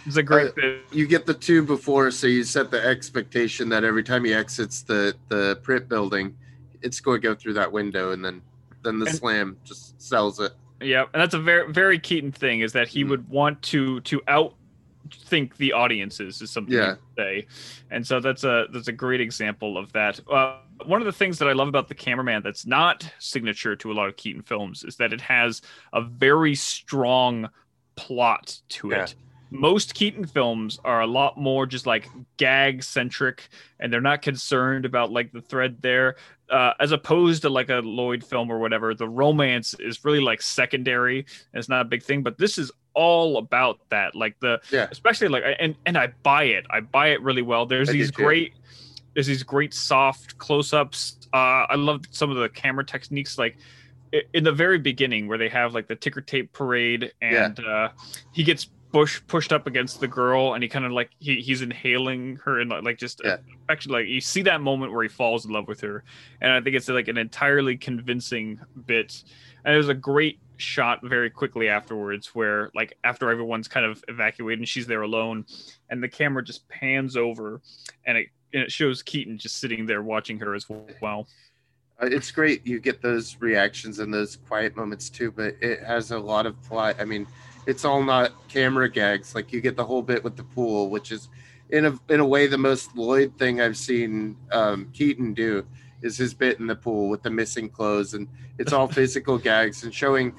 Speaker 2: It's a great uh, bit.
Speaker 1: You get the two before, so you set the expectation that every time he exits the the print building, it's going to go through that window, and then then the and, slam just sells it.
Speaker 2: Yeah, and that's a very very Keaton thing is that he mm. would want to to out think the audiences is something yeah. say, and so that's a that's a great example of that. Uh, one of the things that I love about the cameraman that's not signature to a lot of Keaton films is that it has a very strong plot to yeah. it most Keaton films are a lot more just like gag centric and they're not concerned about like the thread there. Uh, as opposed to like a Lloyd film or whatever, the romance is really like secondary and it's not a big thing. But this is all about that. Like the, yeah. especially like, and and I buy it. I buy it really well. There's I these great, there's these great soft close ups. Uh, I love some of the camera techniques. Like in the very beginning, where they have like the ticker tape parade, and yeah. uh, he gets Bush pushed up against the girl, and he kind of like he, he's inhaling her and like just yeah. actually like you see that moment where he falls in love with her, and I think it's like an entirely convincing bit, and there's a great shot very quickly afterwards where like after everyone's kind of evacuated and she's there alone, and the camera just pans over, and it and it shows Keaton just sitting there watching her as well.
Speaker 1: Uh, it's great you get those reactions and those quiet moments too, but it has a lot of plot. I mean it's all not camera gags. Like you get the whole bit with the pool, which is in a in a way the most Lloyd thing I've seen um, Keaton do is his bit in the pool with the missing clothes, and it's all physical gags and showing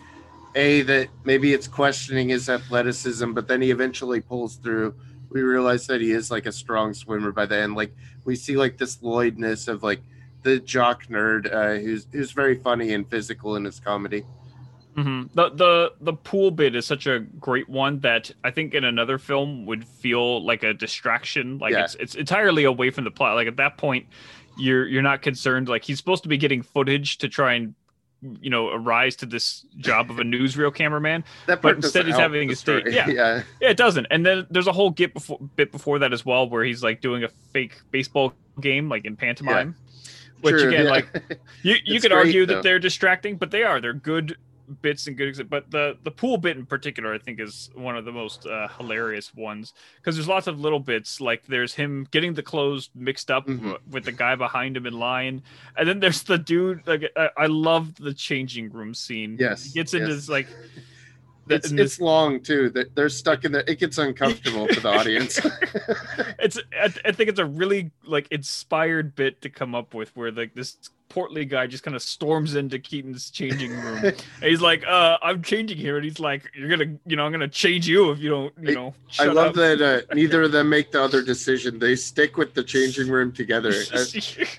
Speaker 1: a that maybe it's questioning his athleticism, but then he eventually pulls through. We realize that he is like a strong swimmer by the end. Like we see like this Lloydness of like the jock nerd uh, who's who's very funny and physical in his comedy.
Speaker 2: Mm-hmm. The the the pool bit is such a great one that I think in another film would feel like a distraction. Like yeah. it's it's entirely away from the plot. Like at that point, you're you're not concerned. Like he's supposed to be getting footage to try and you know arise to this job of a newsreel cameraman but instead he's having a state yeah. yeah yeah it doesn't and then there's a whole bit before bit before that as well where he's like doing a fake baseball game like in pantomime yeah. which True, again yeah. like you you could great, argue though. that they're distracting but they are they're good bits and good, but the the pool bit in particular, I think, is one of the most uh, hilarious ones because there's lots of little bits. Like there's him getting the clothes mixed up
Speaker 1: Mhm.
Speaker 2: with the guy behind him in line, and then there's the dude. Like I, I love the changing room scene.
Speaker 1: Yes,
Speaker 2: he gets into
Speaker 1: yes.
Speaker 2: this like. the-
Speaker 1: It's
Speaker 2: this-
Speaker 1: it's long too. That they're stuck in there. It gets uncomfortable for the audience.
Speaker 2: it's I, I think it's a really like inspired bit to come up with where like this portly guy just kind of storms into Keaton's changing room. and he's like, uh, I'm changing here. And he's like, You're gonna you know, I'm gonna change you if you don't, you
Speaker 1: I-
Speaker 2: know,
Speaker 1: I
Speaker 2: shut
Speaker 1: love
Speaker 2: up."
Speaker 1: that uh, neither of them make the other decision. They stick with the changing room together. Uh,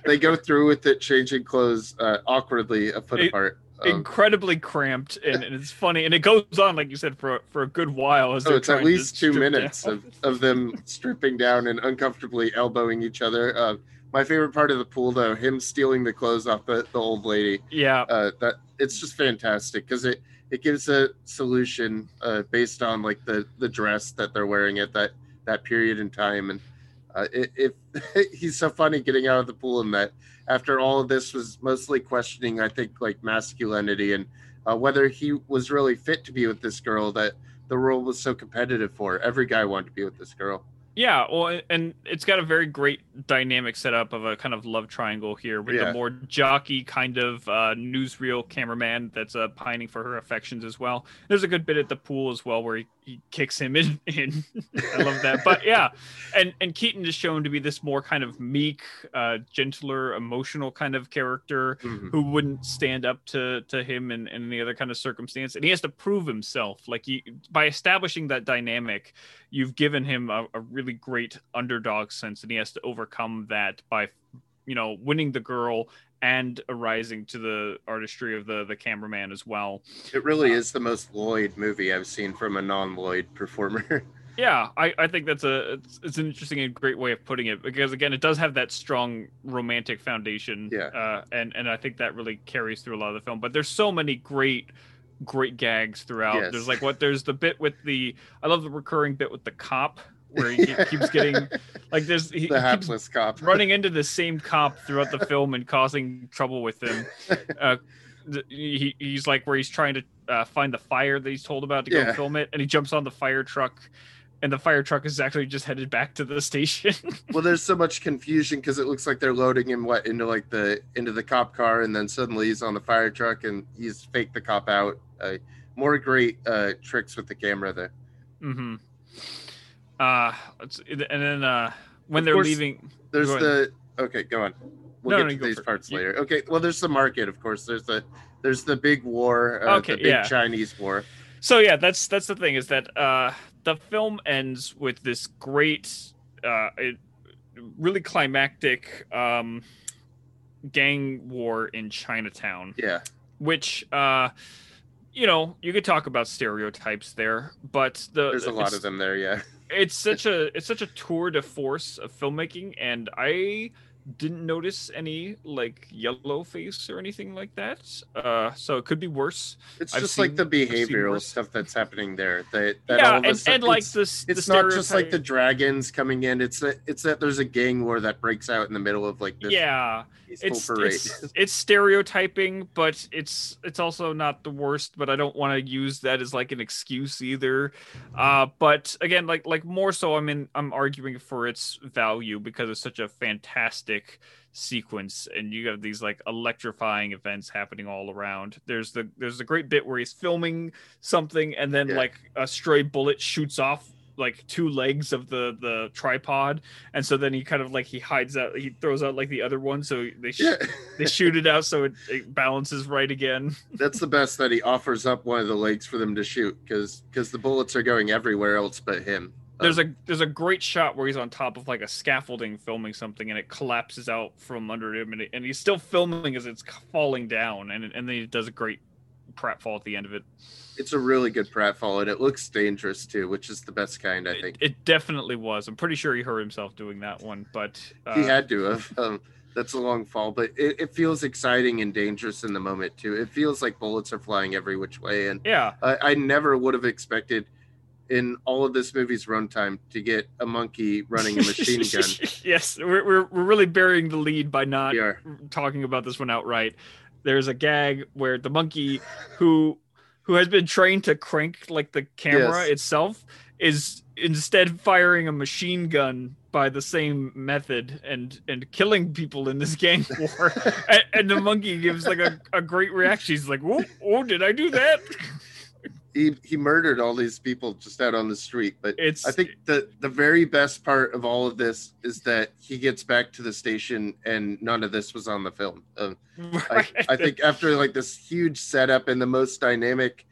Speaker 1: they go through with it, changing clothes uh, awkwardly a foot
Speaker 2: It-
Speaker 1: apart. Um,
Speaker 2: incredibly cramped and, and it's funny and it goes on like you said for for a good while as
Speaker 1: oh, it's at least two minutes
Speaker 2: down.
Speaker 1: of, of them stripping down and uncomfortably elbowing each other. Uh, my favorite part of the pool, though, him stealing the clothes off the, the old lady.
Speaker 2: yeah.
Speaker 1: Uh, that it's just fantastic because it it gives a solution uh, based on like the the dress that they're wearing at that that period in time. And uh, if he's so funny getting out of the pool and that after all of this was mostly questioning i think like masculinity and uh, whether he was really fit to be with this girl that the world was so competitive for. Every guy wanted to be with this girl
Speaker 2: Yeah, well, and it's got a very great dynamic setup of a kind of love triangle here with
Speaker 1: Yeah.
Speaker 2: the more jockey kind of uh, newsreel cameraman that's uh, pining for her affections as well. There's a good bit at the pool as well where he, he kicks him in. in. I love that. But yeah, and and Keaton is shown to be this more kind of meek, uh, gentler, emotional kind of character
Speaker 1: Mhm.
Speaker 2: who wouldn't stand up to to him in, in any other kind of circumstance and he has to prove himself like he by establishing that dynamic you've given him a, a really great underdog sense and he has to overcome that by you know winning the girl and arising to the artistry of the the cameraman as well
Speaker 1: it really is the most lloyd movie i've seen from a non-lloyd performer
Speaker 2: yeah i i think that's a it's, it's an interesting and great way of putting it because again it does have that strong romantic foundation
Speaker 1: Yeah.
Speaker 2: uh and and i think that really carries through a lot of the film but there's so many great great gags throughout
Speaker 1: Yes.
Speaker 2: there's like what there's the bit with the i love the recurring bit with the cop where he ke- keeps getting like there's he, he
Speaker 1: the hapless cop.
Speaker 2: running into the same cop throughout the film and causing trouble with him. Uh he, he's like where he's trying to uh, find the fire that he's told about to go film it and he jumps on the fire truck and the fire truck is actually just headed back to the station.
Speaker 1: Well there's so much confusion because it looks like they're loading him what into like the into the cop car and then suddenly he's on the fire truck and he's faked the cop out. Uh, more great uh tricks with the camera there.
Speaker 2: Mm-hmm uh and then uh when
Speaker 1: Of
Speaker 2: they're
Speaker 1: course,
Speaker 2: leaving
Speaker 1: there's the okay go on. We'll
Speaker 2: No,
Speaker 1: get
Speaker 2: no,
Speaker 1: to these
Speaker 2: for it.
Speaker 1: parts later. Okay well there's the market of course. There's the there's the big war uh,
Speaker 2: Okay,
Speaker 1: the big
Speaker 2: yeah.
Speaker 1: chinese war.
Speaker 2: So yeah that's that's the thing is that uh the film ends with this great uh really climactic um gang war in chinatown.
Speaker 1: Yeah.
Speaker 2: Which uh you know you could talk about stereotypes there but the
Speaker 1: there's a lot of them there yeah
Speaker 2: it's such a it's such a tour de force of filmmaking and i didn't notice any like yellow face or anything like that. Uh so it could be worse.
Speaker 1: It's
Speaker 2: I've
Speaker 1: just like the behavioral stuff that's happening there that, that all
Speaker 2: yeah and,
Speaker 1: sudden-
Speaker 2: and like
Speaker 1: it's-
Speaker 2: this
Speaker 1: it's
Speaker 2: the
Speaker 1: not just like the dragons coming in. It's that it's that there's a gang war that breaks out in the middle of like this
Speaker 2: yeah it's,
Speaker 1: parade.
Speaker 2: it's it's stereotyping but it's it's also not the worst but i don't want to use that as like an excuse either. Uh but again like like more so i'm in i'm arguing for its value because it's such a fantastic sequence and you have these like electrifying events happening all around. There's the there's a great bit where he's filming something and then
Speaker 1: Yeah.
Speaker 2: like a stray bullet shoots off like two legs of the the tripod and so then he kind of like he hides out he throws out like the other one so they sh-
Speaker 1: yeah.
Speaker 2: they shoot it out so it, it balances right again.
Speaker 1: That's the best that he offers up one of the legs for them to shoot because because the bullets are going everywhere else but him
Speaker 2: there's a there's a great shot where he's on top of like a scaffolding filming something and it collapses out from under him and, it, and he's still filming as it's falling down and and then he does a great pratfall at the end of it.
Speaker 1: It's a really good pratfall and it looks dangerous too which is the best kind i
Speaker 2: it,
Speaker 1: think.
Speaker 2: it definitely was. I'm pretty sure he hurt himself doing that one but uh,
Speaker 1: he had to have um, that's a long fall but it, it feels exciting and dangerous in the moment too. It feels like bullets are flying every which way and
Speaker 2: yeah.
Speaker 1: I, I never would have expected in all of this movie's runtime to get a monkey running a machine gun.
Speaker 2: yes we're, we're, we're really burying the lead by not talking about this one outright there's a gag where the monkey who who has been trained to crank like the camera
Speaker 1: Yes.
Speaker 2: itself, is instead firing a machine gun by the same method and and killing people in this gang war. and, and the monkey gives like a, a great reaction. He's like, "Whoa, oh, did I do that?"
Speaker 1: He he murdered all these people just out on the street. But
Speaker 2: It's
Speaker 1: I think the the very best part of all of this is that he gets back to the station and none of this was on the film. Um, I, I think after like this huge setup and the most dynamic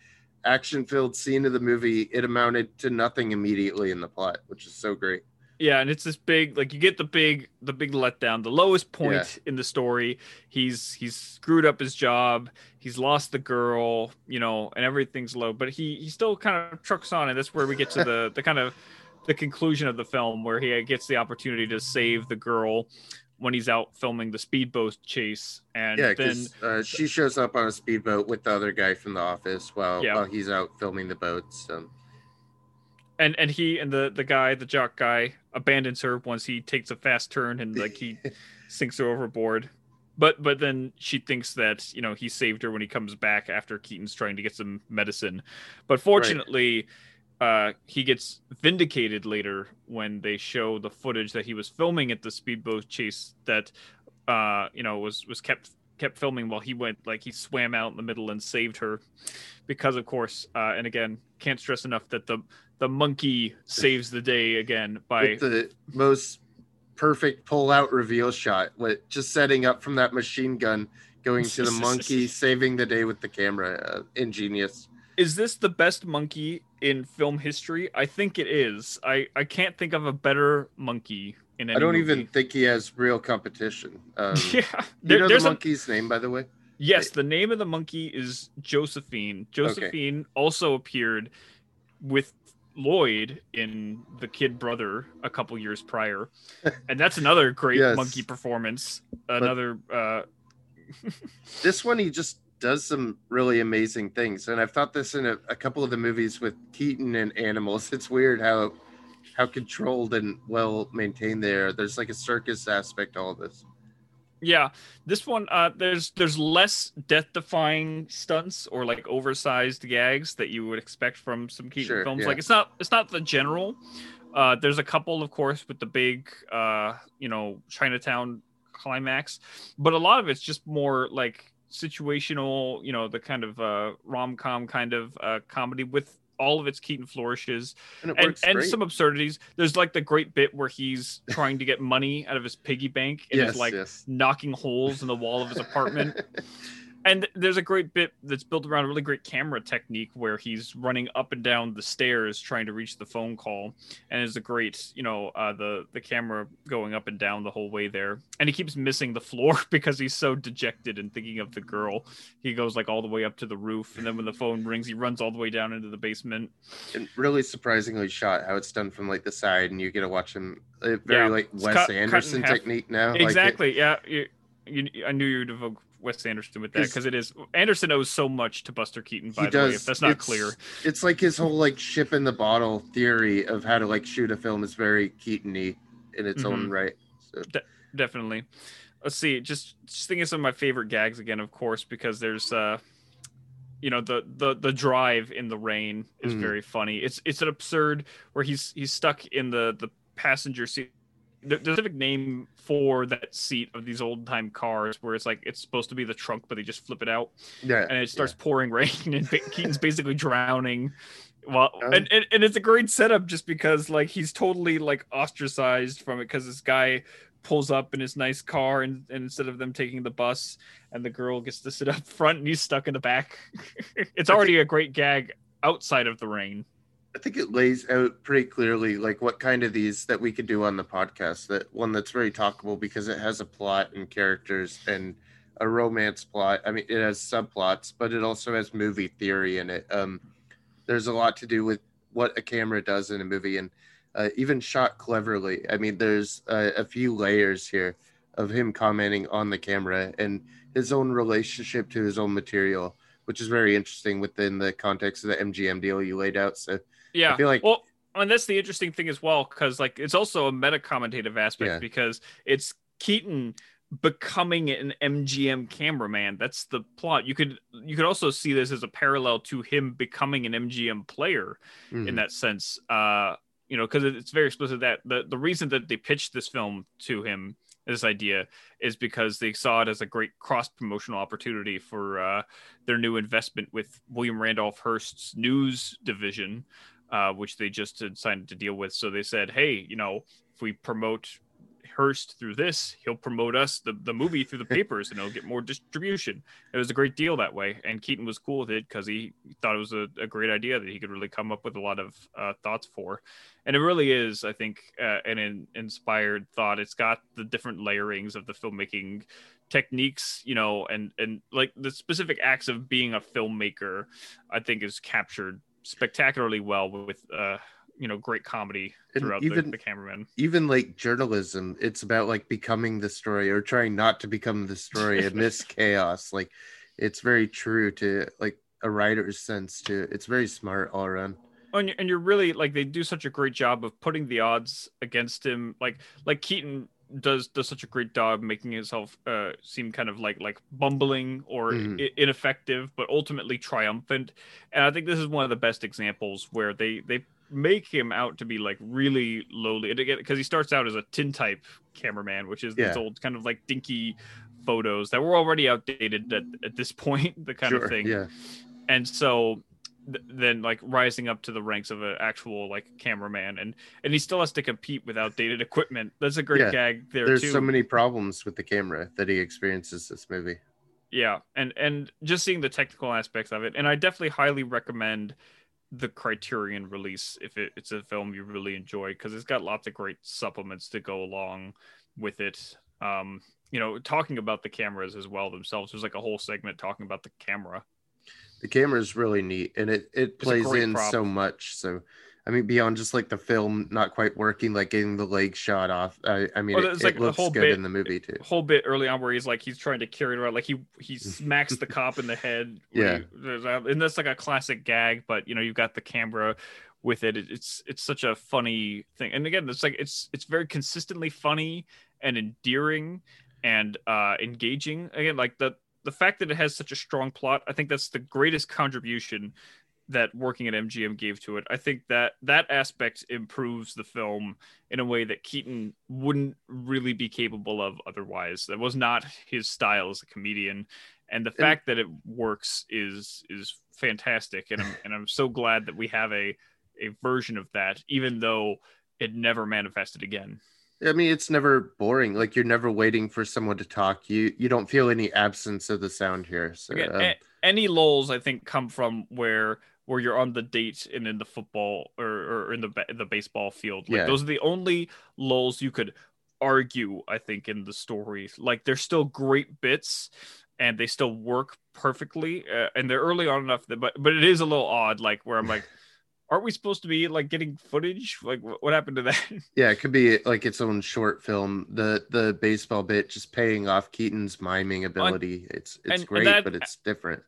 Speaker 1: action filled scene of the movie, it amounted to nothing immediately in the plot, which is so great.
Speaker 2: Yeah, and it's this big like you get the big the big letdown, the lowest point
Speaker 1: Yeah.
Speaker 2: in the story. He's he's screwed up his job, he's lost the girl, you know, and everything's low, but he he still kind of trucks on and that's where we get to the the kind of the conclusion of the film where he gets the opportunity to save the girl when he's out filming the speedboat chase and
Speaker 1: Yeah,
Speaker 2: then
Speaker 1: because uh, she shows up on a speedboat with the other guy from the office while
Speaker 2: Yeah.
Speaker 1: while he's out filming the boats. Um,
Speaker 2: and and he and the the guy, the jock guy abandons her once he takes a fast turn and like he sinks her overboard. But but then she thinks that you know he saved her when he comes back after Keaton's trying to get some medicine. But fortunately, uh, he gets vindicated later when they show the footage that he was filming at the speedboat chase that uh, you know was was kept kept filming while he went like he swam out in the middle and saved her because of course uh, and again can't stress enough that the the monkey saves the day again by
Speaker 1: with the most perfect pull out reveal shot with just setting up from that machine gun going to the monkey saving the day with the camera uh, ingenious
Speaker 2: is this the best monkey in film history? I think it is. I I can't think of a better monkey in any
Speaker 1: i don't
Speaker 2: movie.
Speaker 1: even think he has real competition um,
Speaker 2: yeah,
Speaker 1: you
Speaker 2: there-
Speaker 1: know the
Speaker 2: there's a
Speaker 1: monkey's name by the way
Speaker 2: yes. The name of the monkey is Josephine. Josephine also appeared with Lloyd in The Kid Brother a couple years prior, and that's another great
Speaker 1: Yes.
Speaker 2: monkey performance. Another uh,
Speaker 1: this one he just does some really amazing things. And i've thought this in a, a couple of the movies with keaton and animals. It's weird how how controlled and well maintained they are. There's like a circus aspect to all this
Speaker 2: Yeah, this one uh there's there's less death-defying stunts or like oversized gags that you would expect from some Keaton
Speaker 1: Sure,
Speaker 2: films.
Speaker 1: yeah.
Speaker 2: Like it's not it's not the general. Uh there's a couple of course with the big uh you know Chinatown climax, but a lot of it's just more like situational, you know, the kind of uh rom-com kind of uh comedy with all of its Keaton flourishes
Speaker 1: and
Speaker 2: and, and some absurdities. There's like the great bit where he's trying to get money out of his piggy bank and
Speaker 1: yes
Speaker 2: is like
Speaker 1: yes
Speaker 2: knocking holes in the wall of his apartment. and there's a great bit that's built around a really great camera technique where he's running up and down the stairs trying to reach the phone call. And there's a great you know uh, the the camera going up and down the whole way there. And he keeps missing the floor because he's so dejected and thinking of the girl. He goes like all the way up to the roof. And then when the phone rings he runs all the way down into the basement.
Speaker 1: And really surprisingly shot how it's done from like the side. And you get to watch him uh, very
Speaker 2: Yeah,
Speaker 1: like wes
Speaker 2: cut- cut
Speaker 1: anderson
Speaker 2: half.
Speaker 1: technique now. Like, it-
Speaker 2: exactly. Yeah. You, you, i knew you'd evoke wes anderson with that
Speaker 1: 'Cause-
Speaker 2: because it is anderson owes so much to buster keaton by
Speaker 1: he
Speaker 2: the way if that's not
Speaker 1: it's-
Speaker 2: clear.
Speaker 1: it's like his whole like ship in the bottle theory of how to like shoot a film is very keaton-y in its own
Speaker 2: Mhm.
Speaker 1: right so.
Speaker 2: Definitely. Let's see just just thinking of some of my favorite gags again of course because there's uh you know the the the drive in the rain is
Speaker 1: Mhm.
Speaker 2: very funny. It's it's an absurd where he's he's stuck in the the passenger seat A specific name for that seat of these old time cars where it's like it's supposed to be the trunk but they just flip it out.
Speaker 1: Yeah
Speaker 2: and it starts pouring rain and keaton's basically drowning well
Speaker 1: Um,
Speaker 2: and, and, and it's a great setup just because like he's totally like ostracized from it because this guy pulls up in his nice car and, and instead of them taking the bus and the girl gets to sit up front and he's stuck in the back. It's already a great gag outside of the rain
Speaker 1: I think it lays out pretty clearly like what kind of these that we could do on the podcast. That one that's very talkable because it has a plot and characters and a romance plot. I mean, it has subplots, but it also has movie theory in it. Um, there's a lot to do with what a camera does in a movie, and uh, even shot cleverly. I mean, there's uh, a few layers here of him commenting on the camera and his own relationship to his own material, which is very interesting within the context of the MGM deal you laid out. So.
Speaker 2: Yeah
Speaker 1: I feel like-
Speaker 2: well and that's the interesting thing as well because like it's also a meta commentative aspect
Speaker 1: Yeah.
Speaker 2: because it's keaton becoming an MGM cameraman. That's the plot. You could you could also see this as a parallel to him becoming an MGM player mm. in that sense. Uh, you know, because it's very explicit that the the reason that they pitched this film to him this idea is because they saw it as a great cross promotional opportunity for uh, their new investment with William Randolph Hearst's news division, uh, which they just decided to deal with. So they said, hey, you know, if we promote Hearst through this, he'll promote us the, the movie through the papers and it'll get more distribution. It was a great deal that way. And Keaton was cool with it because he thought it was a, a, great idea that he could really come up with a lot of uh, thoughts for. And it really is, I think, uh, an in, inspired thought. It's got the different layerings of the filmmaking techniques, you know, and, and like the specific acts of being a filmmaker, I think is captured spectacularly well with, uh, you know great comedy throughout even, the, the cameraman.
Speaker 1: even like journalism it's about like becoming the story or trying not to become the story amidst chaos. Like it's very true to like a writer's sense to it's very smart all around.
Speaker 2: And you're, and you're really like they do such a great job of putting the odds against him. Like like keaton does does such a great job making himself uh, seem kind of like like bumbling or mm. I- ineffective, but ultimately triumphant. And I think this is one of the best examples where they they make him out to be like really lowly because he starts out as a tin tintype cameraman which is yeah. these old kind of like dinky photos that were already outdated at, at this point the kind sure, of thing
Speaker 1: yeah
Speaker 2: and so th- then like rising up to the ranks of an actual like cameraman and and he still has to compete with outdated equipment that's a great yeah. gag there
Speaker 1: there's
Speaker 2: too.
Speaker 1: so many problems with the camera that he experiences this movie
Speaker 2: yeah and and just seeing the technical aspects of it and i definitely highly recommend the Criterion release if it, it's a film you really enjoy because it's got lots of great supplements to go along with it. Um, you know, talking about the cameras as well themselves. There's like a whole segment talking about the camera.
Speaker 1: The camera is really neat and it it plays in so much. So I mean, beyond just like the film not quite working, like getting the leg shot off. I, I mean, well, it, like it looks good
Speaker 2: bit,
Speaker 1: in the movie too.
Speaker 2: Whole bit early on where he's like he's trying to carry it around, like he he smacks the cop in the head.
Speaker 1: Yeah,
Speaker 2: he, and that's like a classic gag. But you know, you've got the camera with it. It's it's such a funny thing, and again, it's like it's it's very consistently funny and endearing and uh engaging. Again, like the the fact that it has such a strong plot, I think that's the greatest contribution that working at MGM gave to it. I think that that aspect improves the film in a way that Keaton wouldn't really be capable of otherwise. That was not his style as a comedian, and the fact that it works is is fantastic. And I'm and I'm so glad that we have a a version of that, even though it never manifested again.
Speaker 1: I mean, it's never boring. Like you're never waiting for someone to talk. You you don't feel any absence of the sound here. So.
Speaker 2: Again, um, any lulls I think come from where where you're on the date and in the football or, or in the the baseball field. Like yeah. those are the only lulls you could argue, I think, in the story. Like they're still great bits and they still work perfectly. Uh, and they're early on enough that, but but it is a little odd, like where I'm like. Aren't we supposed to be like getting footage? Like, what happened to that?
Speaker 1: Yeah, it could be like its own short film. The the baseball bit just paying off Keaton's miming ability. it's it's and, great, and that, but it's different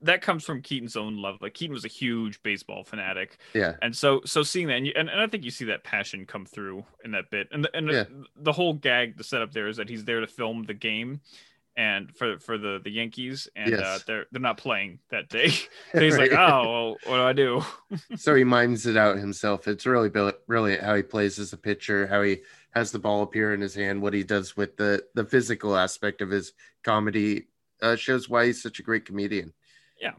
Speaker 2: that comes from Keaton's own love. Like Keaton was a huge baseball fanatic.
Speaker 1: Yeah.
Speaker 2: And so so seeing that and, you, and, and I think you see that passion come through in that bit. And the, and yeah. the, the, whole gag the setup there is that he's there to film the game and for for the the Yankees and uh, yes. uh, they're they're not playing that day. he's right. like, "Oh, well, what do I do?"
Speaker 1: so he minds it out himself. It's really brilliant how he plays as a pitcher, how he has the ball appear in his hand, what he does with the the physical aspect of his comedy uh, shows why he's such a great comedian
Speaker 2: yeah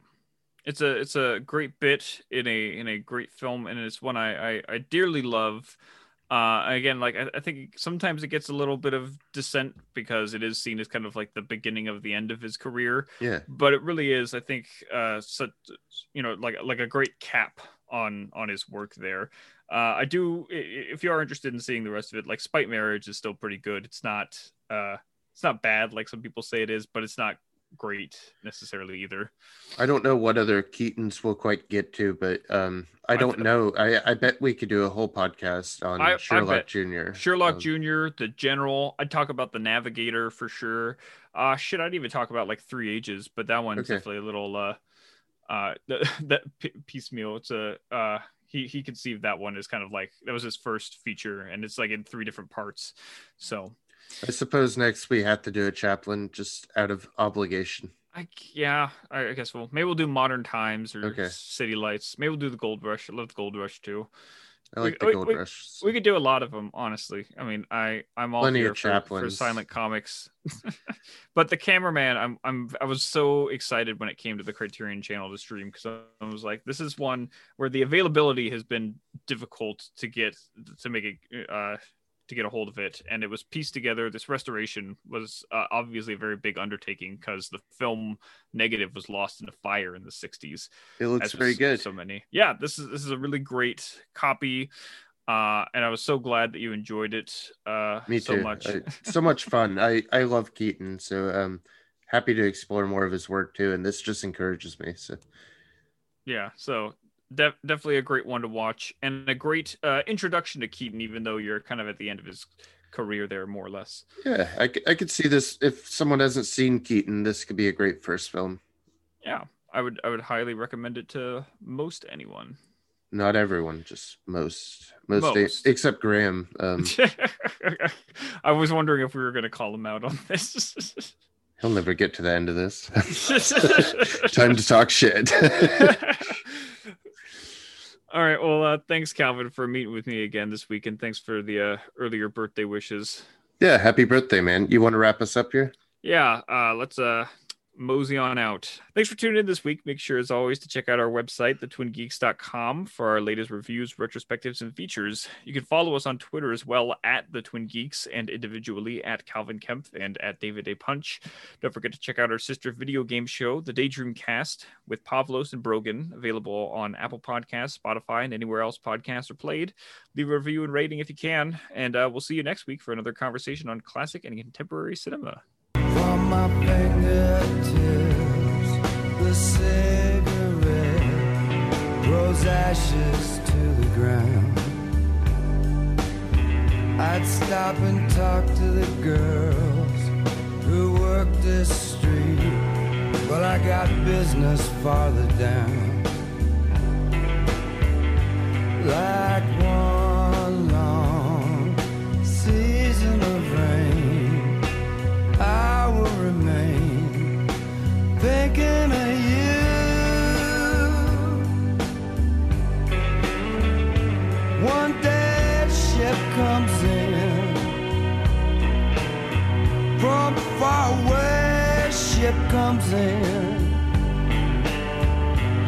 Speaker 2: it's a it's a great bit in a in a great film and it's one i i, I dearly love uh again like I, I, think sometimes it gets a little bit of dissent because it is seen as kind of like the beginning of the end of his career.
Speaker 1: Yeah.
Speaker 2: But it really is i think uh such you know like like a great cap on on his work there. Uh i do if you are interested in seeing the rest of it like spite marriage is still pretty good. It's not uh it's not bad like some people say it is but it's not great necessarily either.
Speaker 1: I don't know what other Keatons we'll quite get to, but um, I don't I know. I, I bet we could do a whole podcast on I, Sherlock Jr.
Speaker 2: Sherlock um, Jr., the General. I'd talk about the Navigator for sure. Uh shit, I'd even talk about like Three Ages, but that one's okay. definitely a little uh uh that piecemeal. It's a uh he he conceived that one as kind of like that was his first feature, and it's like in three different parts. So
Speaker 1: I suppose next we have to do a Chaplin just out of obligation.
Speaker 2: I yeah, I guess we'll maybe we'll do Modern Times or
Speaker 1: Okay.
Speaker 2: City Lights. Maybe we'll do the Gold Rush. I love the Gold Rush too.
Speaker 1: I like
Speaker 2: We-
Speaker 1: the Gold
Speaker 2: we-
Speaker 1: Rush. so-
Speaker 2: We could do a lot of them, honestly. I mean, I I'm all
Speaker 1: Plenty
Speaker 2: here for, for silent comics, but the cameraman, I'm I'm I was so excited when it came to the Criterion Channel to stream because I was like, this is one where the availability has been difficult to get to make it uh to get a hold of it, and it was pieced together. This restoration was uh, obviously a very big undertaking because the film negative was lost in a fire in the 60s
Speaker 1: it looks very good.
Speaker 2: So many. Yeah, this is this is a really great copy. Uh, and I was so glad that you enjoyed it uh,
Speaker 1: Me
Speaker 2: so
Speaker 1: too.
Speaker 2: much.
Speaker 1: I- so much fun. I I love Keaton, so um happy to explore more of his work too. And this just encourages me. So
Speaker 2: yeah, so def- definitely a great one to watch and a great uh, introduction to Keaton, even though you're kind of at the end of his career there, more or less.
Speaker 1: yeah, I could see this. If someone hasn't seen Keaton, this could be a great first film.
Speaker 2: Yeah, I would I would highly recommend it to most anyone.
Speaker 1: Not everyone, just most, most,
Speaker 2: Most.
Speaker 1: except Graham. Um,
Speaker 2: I was wondering if we were going to call him out on this.
Speaker 1: he'll never get to the end of this. Time to talk shit.
Speaker 2: All right. Well, uh, thanks, Calvin, for meeting with me again this week, and thanks for the uh, earlier birthday wishes.
Speaker 1: yeah, happy birthday, man. You want to wrap us up here?
Speaker 2: Yeah. Uh, let's uh, mosey on out. Thanks for tuning in this week. Make sure, as always, to check out our website, thetwingeeks.com, for our latest reviews, retrospectives, and features. You can follow us on Twitter as well at the Twin Geeks and individually at Calvin Kemp and at David A. Punch. Don't forget to check out our sister video game show, The Daydream Cast, with Pavlos and Brogan, available on Apple Podcasts, Spotify, and anywhere else podcasts are played. Leave a review and rating if you can, and uh, we'll see you next week for another conversation on classic and contemporary cinema.
Speaker 3: Ashes to the ground. I'd stop and talk to the girls who work this street, but I got business farther down. Like one thinking of you. One day ship comes in from far away. Ship comes in.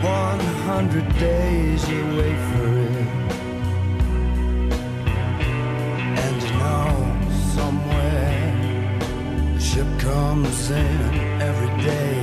Speaker 3: One hundred days you wait for it, and you know somewhere ship comes in every day.